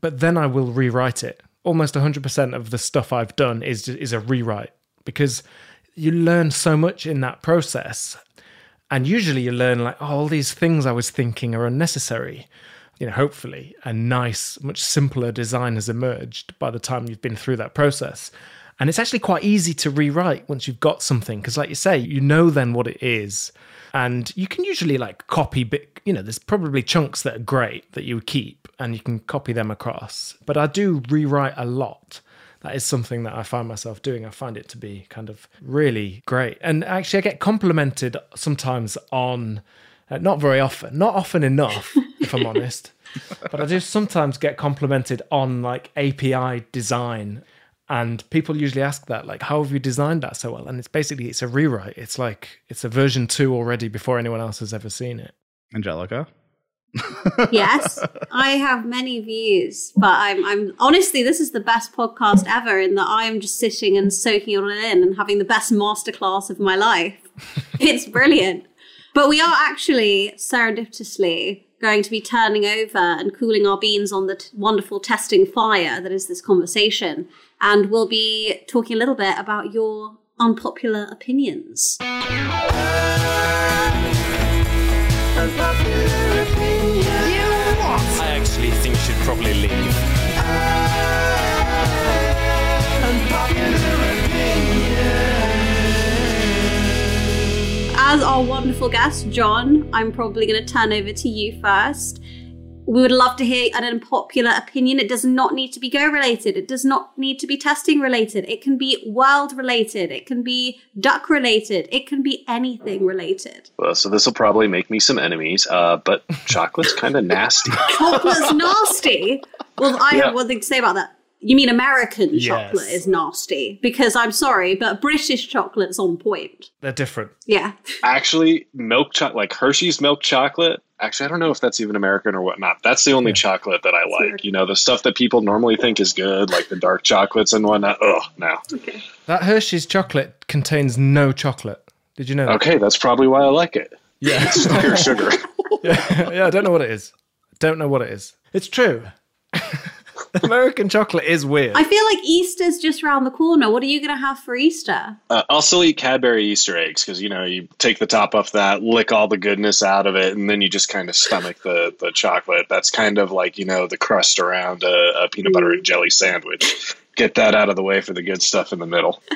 But then I will rewrite it. Almost 100% of the stuff I've done is is a rewrite because you learn so much in that process. And usually you learn like oh, all these things i was thinking are unnecessary you know hopefully a nice much simpler design has emerged by the time you've been through that process. And it's actually quite easy to rewrite once you've got something because like you say you know then what it is. And you can usually like copy bit you know there's probably chunks that are great that you would keep and you can copy them across. But i do rewrite a lot that is something that I find myself doing. I find it to be kind of really great. And actually, I get complimented sometimes on, uh, not very often, not often enough, if I'm honest, but I do sometimes get complimented on like API design. And people usually ask that, like, how have you designed that so well? And it's basically it's a rewrite. It's like it's a version two already before anyone else has ever seen it. Angelica? Yes, I have many views, but I'm I'm honestly this is the best podcast ever in that I am just sitting and soaking it all in and having the best masterclass of my life. it's brilliant. But we are actually serendipitously going to be turning over and cooling our beans on the t- wonderful testing fire that is this conversation, and we'll be talking a little bit about your unpopular opinions. Probably leave. as our wonderful guest, John, I'm probably going to turn over to you first. We would love to hear an unpopular opinion. It does not need to be Go related. It does not need to be testing related. It can be world related. It can be duck related. It can be anything related. Well, so this will probably make me some enemies, uh, but chocolate's kind of nasty. Chocolate's nasty. Well, I Yeah. have one thing to say about that. You mean American Yes. chocolate is nasty? Because I'm sorry, but British chocolate's on point. They're different. Yeah. Actually, milk chocolate, like Hershey's milk chocolate. Actually, I don't know if that's even American or whatnot. That's the only chocolate that I like. You know, the stuff that people normally think is good, like the dark chocolates and whatnot. Oh, no. Okay. That Hershey's chocolate contains no chocolate. Did you know that? Okay, that's probably why I like it. Yeah. It's pure sugar. yeah, I don't know what it is. Don't know what it is. It's true. American chocolate is weird. I feel like Easter's just around the corner. What are you going to have for Easter? Uh, I'll still eat Cadbury Easter eggs because you know you take the top off that, lick all the goodness out of it, and then you just kind of stomach the the chocolate. That's kind of like you know the crust around a, a peanut butter and jelly sandwich. Get that out of the way for the good stuff in the middle.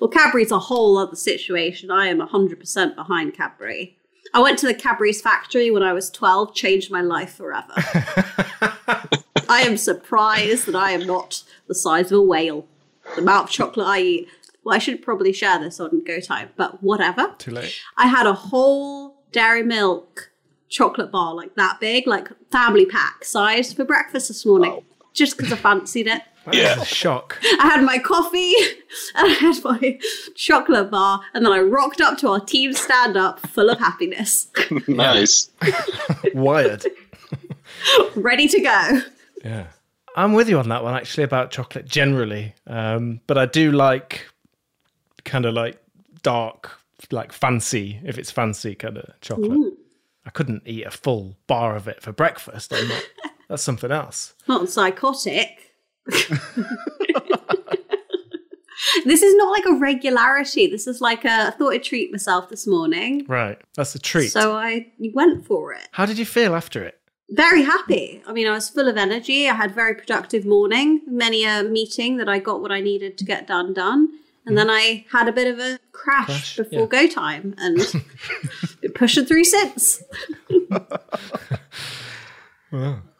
Well, Cadbury's a whole other situation. I am 100% behind Cadbury. I went to the Cadbury's factory when I was 12, changed my life forever. I am surprised that I am not the size of a whale. The amount of chocolate I eat. Well, I should probably share this on Go Time, but whatever. Too late. I had a whole Dairy Milk chocolate bar, like that big, like family pack size for breakfast this morning, just because I fancied it. That is a shock. I had my coffee and I had my chocolate bar, and then I rocked up to our team stand up full of happiness, nice. Wired. ready to go. Yeah. I'm with you on that one actually about chocolate generally. Um, but I do like kind of like dark, like fancy, if it's fancy kind of chocolate. I couldn't eat a full bar of it for breakfast. I'm not, that's something else. Not psychotic. this is not like a regularity. This is like a I thought I'd treat myself this morning. Right. That's a treat. So I went for it. How did you feel after it? Very happy. I mean, I was full of energy. I had a very productive morning, many a meeting that I got what I needed to get done done. And mm-hmm. then I had a bit of a crash, Crash, before yeah. go time and been pushing through since.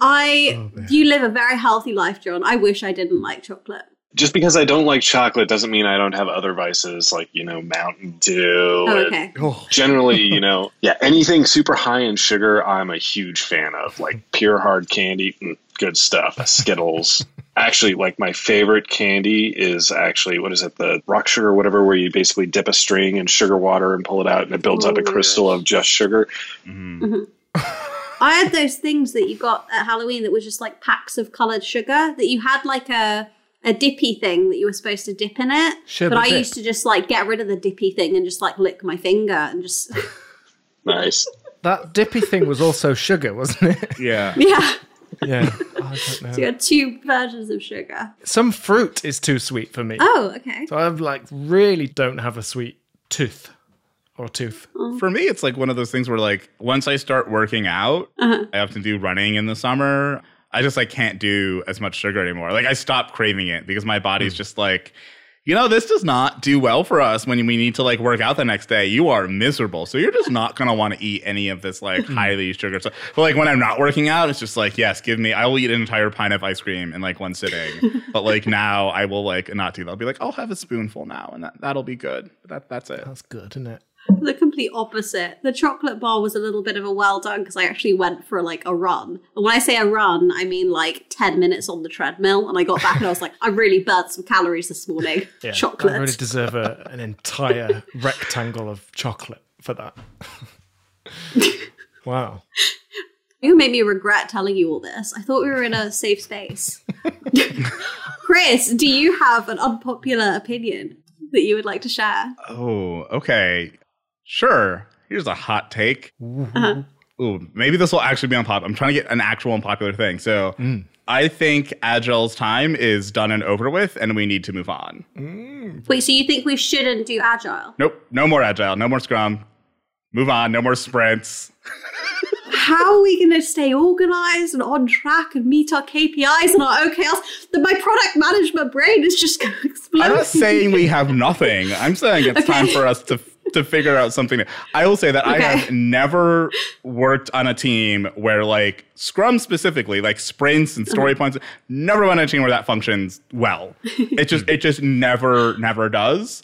I oh, you live a very healthy life, John. I wish I didn't like chocolate. Just because I don't like chocolate doesn't mean I don't have other vices like you know Mountain Dew. Oh, okay. Generally, you know, yeah, anything super high in sugar, I'm a huge fan of. Like pure hard candy, mm, good stuff. Skittles. actually, like my favorite candy is actually what is it? The rock sugar, or whatever, where you basically dip a string in sugar water and pull it out, and it builds up a Oh, crystal of just sugar. I had those things that you got at Halloween that were just like packs of colored sugar that you had like a a dippy thing that you were supposed to dip in it. Sugar but I dip. used to just like get rid of the dippy thing and just like lick my finger and just Nice. That dippy thing was also sugar, wasn't it? Yeah. yeah. yeah. I don't know. So you had two versions of sugar. Some fruit is too sweet for me. Oh, okay. So I've like really don't have a sweet tooth or tooth. Mm. For me, it's like one of those things where like once I start working out, uh-huh. I have to do running in the summer. I just like can't do as much sugar anymore. Like I stopped craving it because my body's hmm. just like, you know, this does not do well for us when we need to like work out the next day. You are miserable. So you're just not gonna want to eat any of this like hmm. highly sugar stuff. But like when I'm not working out, it's just like, yes, give me I will eat an entire pint of ice cream in like one sitting. but like now I will like not do that. I'll be like, I'll have a spoonful now and that, that'll be good. But that that's it. That's good, isn't it? The complete opposite. The chocolate bar was a little bit of a well done because I actually went for like a run. And when I say a run, I mean like 10 minutes on the treadmill. And I got back and I was like, I really burnt some calories this morning. Yeah. Chocolate. I really deserve a, an entire rectangle of chocolate for that. wow. You made me regret telling you all this. I thought we were in a safe space. Kris, do you have an unpopular opinion that you would like to share? Oh, okay. Sure. Here's a hot take. Uh-huh. Ooh, maybe this will actually be unpopular. I'm trying to get an actual unpopular thing. So I think Agile's time is done and over with, and we need to move on. Wait, so you think we shouldn't do agile? Nope. No more Agile. No more Scrum. Move on. No more sprints. How are we going to stay organized and on track and meet our KPIs and our OKRs? That my product management brain is just going to explode. I'm not saying we have nothing. I'm saying it's Okay. time for us to to figure out something. I will say that I have never worked on a team where like Scrum specifically, like sprints and story Uh-huh. points, never run a team where that functions well. it just it just never never does.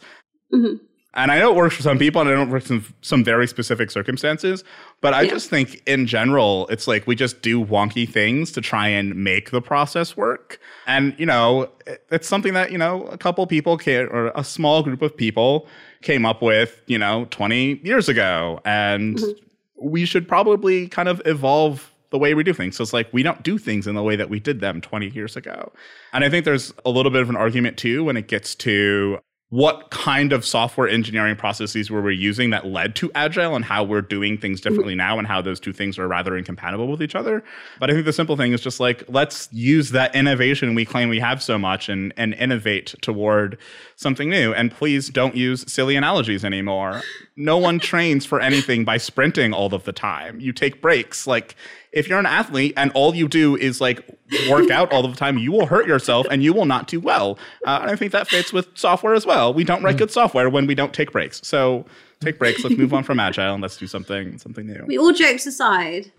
Mm-hmm. And I know it works for some people, and I know it works in some very specific circumstances. But I Yeah. just think, in general, it's like we just do wonky things to try and make the process work. And you know, it's something that you know a couple people can, or a small group of people came up with, you know, 20 years ago, and mm-hmm. we should probably kind of evolve the way we do things. So it's like we don't do things in the way that we did them 20 years ago. And I think there's a little bit of an argument too when it gets to what kind of software engineering processes were we using that led to agile and how we're doing things differently now and how those two things are rather incompatible with each other. But I think the simple thing is just like let's use that innovation we claim we have so much and and innovate toward something new. And please don't use silly analogies anymore. No one trains for anything by sprinting all of the time. You take breaks. Like if you're an athlete and all you do is like work out all the time, you will hurt yourself and you will not do well. Uh, and I think that fits with software as well. We don't write good software when we don't take breaks. So take breaks. Let's move on from agile and let's do something something new. We all jokes aside,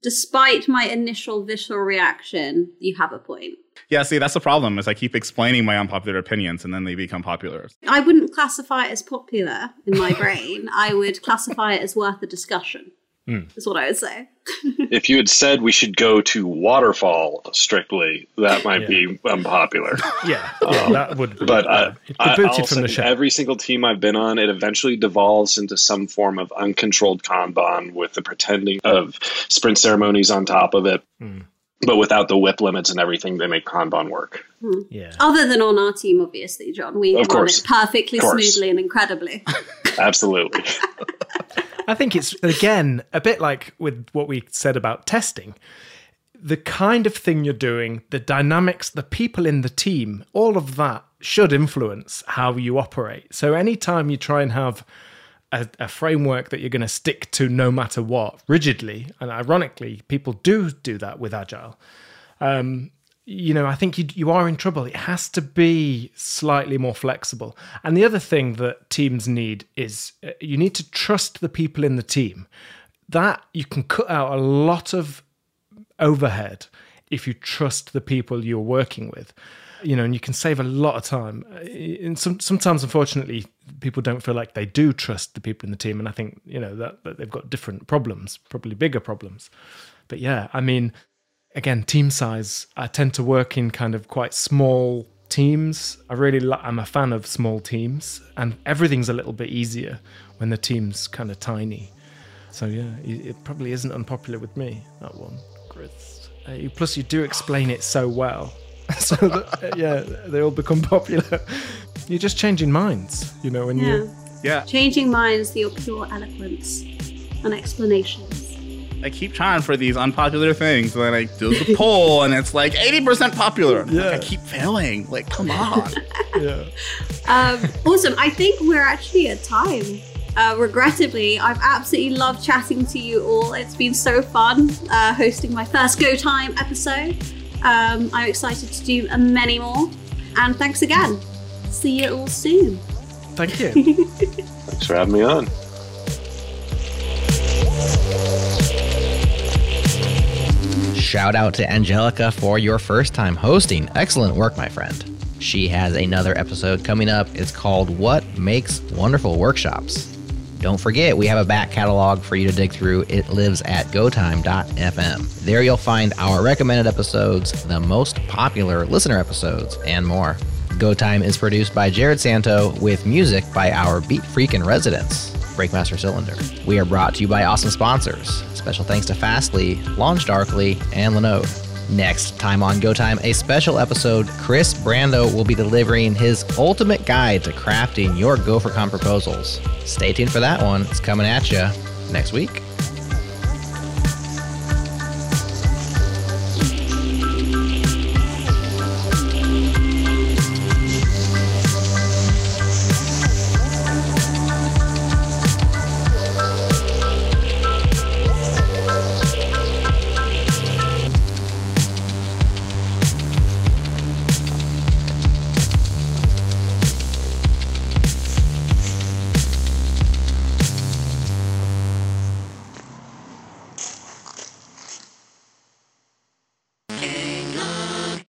despite my initial visceral reaction, you have a point. Yeah, see, that's the problem. Is I keep explaining my unpopular opinions and then they become popular. I wouldn't classify it as popular in my brain. I would classify it as worth a discussion. Mm. Is what I would say. if you had said we should go to waterfall strictly, that might be unpopular. Yeah, yeah um, that would. Be, But uh, I, I, I'll from say the show. every single team I've been on, it eventually devolves into some form of uncontrolled Kanban with the pretending of sprint ceremonies on top of it. Hmm. But without the WIP limits and everything, they make Kanban work. Hmm. yeah. Other than on our team, obviously, John. We Of run it perfectly Of course. smoothly and incredibly. Absolutely. I think it's again a bit like with what we said about testing. The kind of thing you're doing, the dynamics, the people in the team, all of that should influence how you operate. So anytime you try and have a, a framework that you're going to stick to no matter what, rigidly, and ironically, people do do that with agile. Um, you know, I think you, you are in trouble. It has to be slightly more flexible. And the other thing that teams need is uh, you need to trust the people in the team. That you can cut out a lot of overhead if you trust the people you're working with. You know, and you can save a lot of time. Uh, And some, sometimes, unfortunately, people don't feel like they do trust the people in the team. And I think, you know, that, that they've got different problems, probably bigger problems. But yeah, I mean, again, team size. I tend to work in kind of quite small teams. I really, I'm a fan of small teams, and everything's a little bit easier when the team's kind of tiny. So yeah, it it probably isn't unpopular with me that one, Kris. Uh, plus, you do explain it so well, so that, yeah, they all become popular. You're just changing minds, you know, when Yeah. you Yeah. Changing minds, your pure eloquence and explanations. I keep trying for these unpopular things, and then I do the poll, and it's like 80% popular. Like, Yeah. I keep failing. Like, come on. yeah. Um, awesome. I think we're actually at time. Uh, regrettably, I've absolutely loved chatting to you all. It's been so fun uh, hosting my first Go Time episode. Um, I'm excited to do many more. And thanks again. See you all soon. Thank you. Thanks for having me on. Shout out to Angelica for your first time hosting. Excellent work, my friend. She has another episode coming up. It's called What Makes Wonderful Workshops. Don't forget, we have a back catalog for you to dig through. It lives at gotime.fm. There you'll find our recommended episodes, the most popular listener episodes, and more. Go Time is produced by Jerod Santo with music by our Beat Freakin' residents, Breakmaster Cylinder. We are brought to you by awesome sponsors. Special thanks to Fastly, LaunchDarkly, and Linode. Next time on Go Time, a special episode, Kris Brandow will be delivering his ultimate guide to crafting your GopherCon proposals. Stay tuned for that one. It's coming at you next week.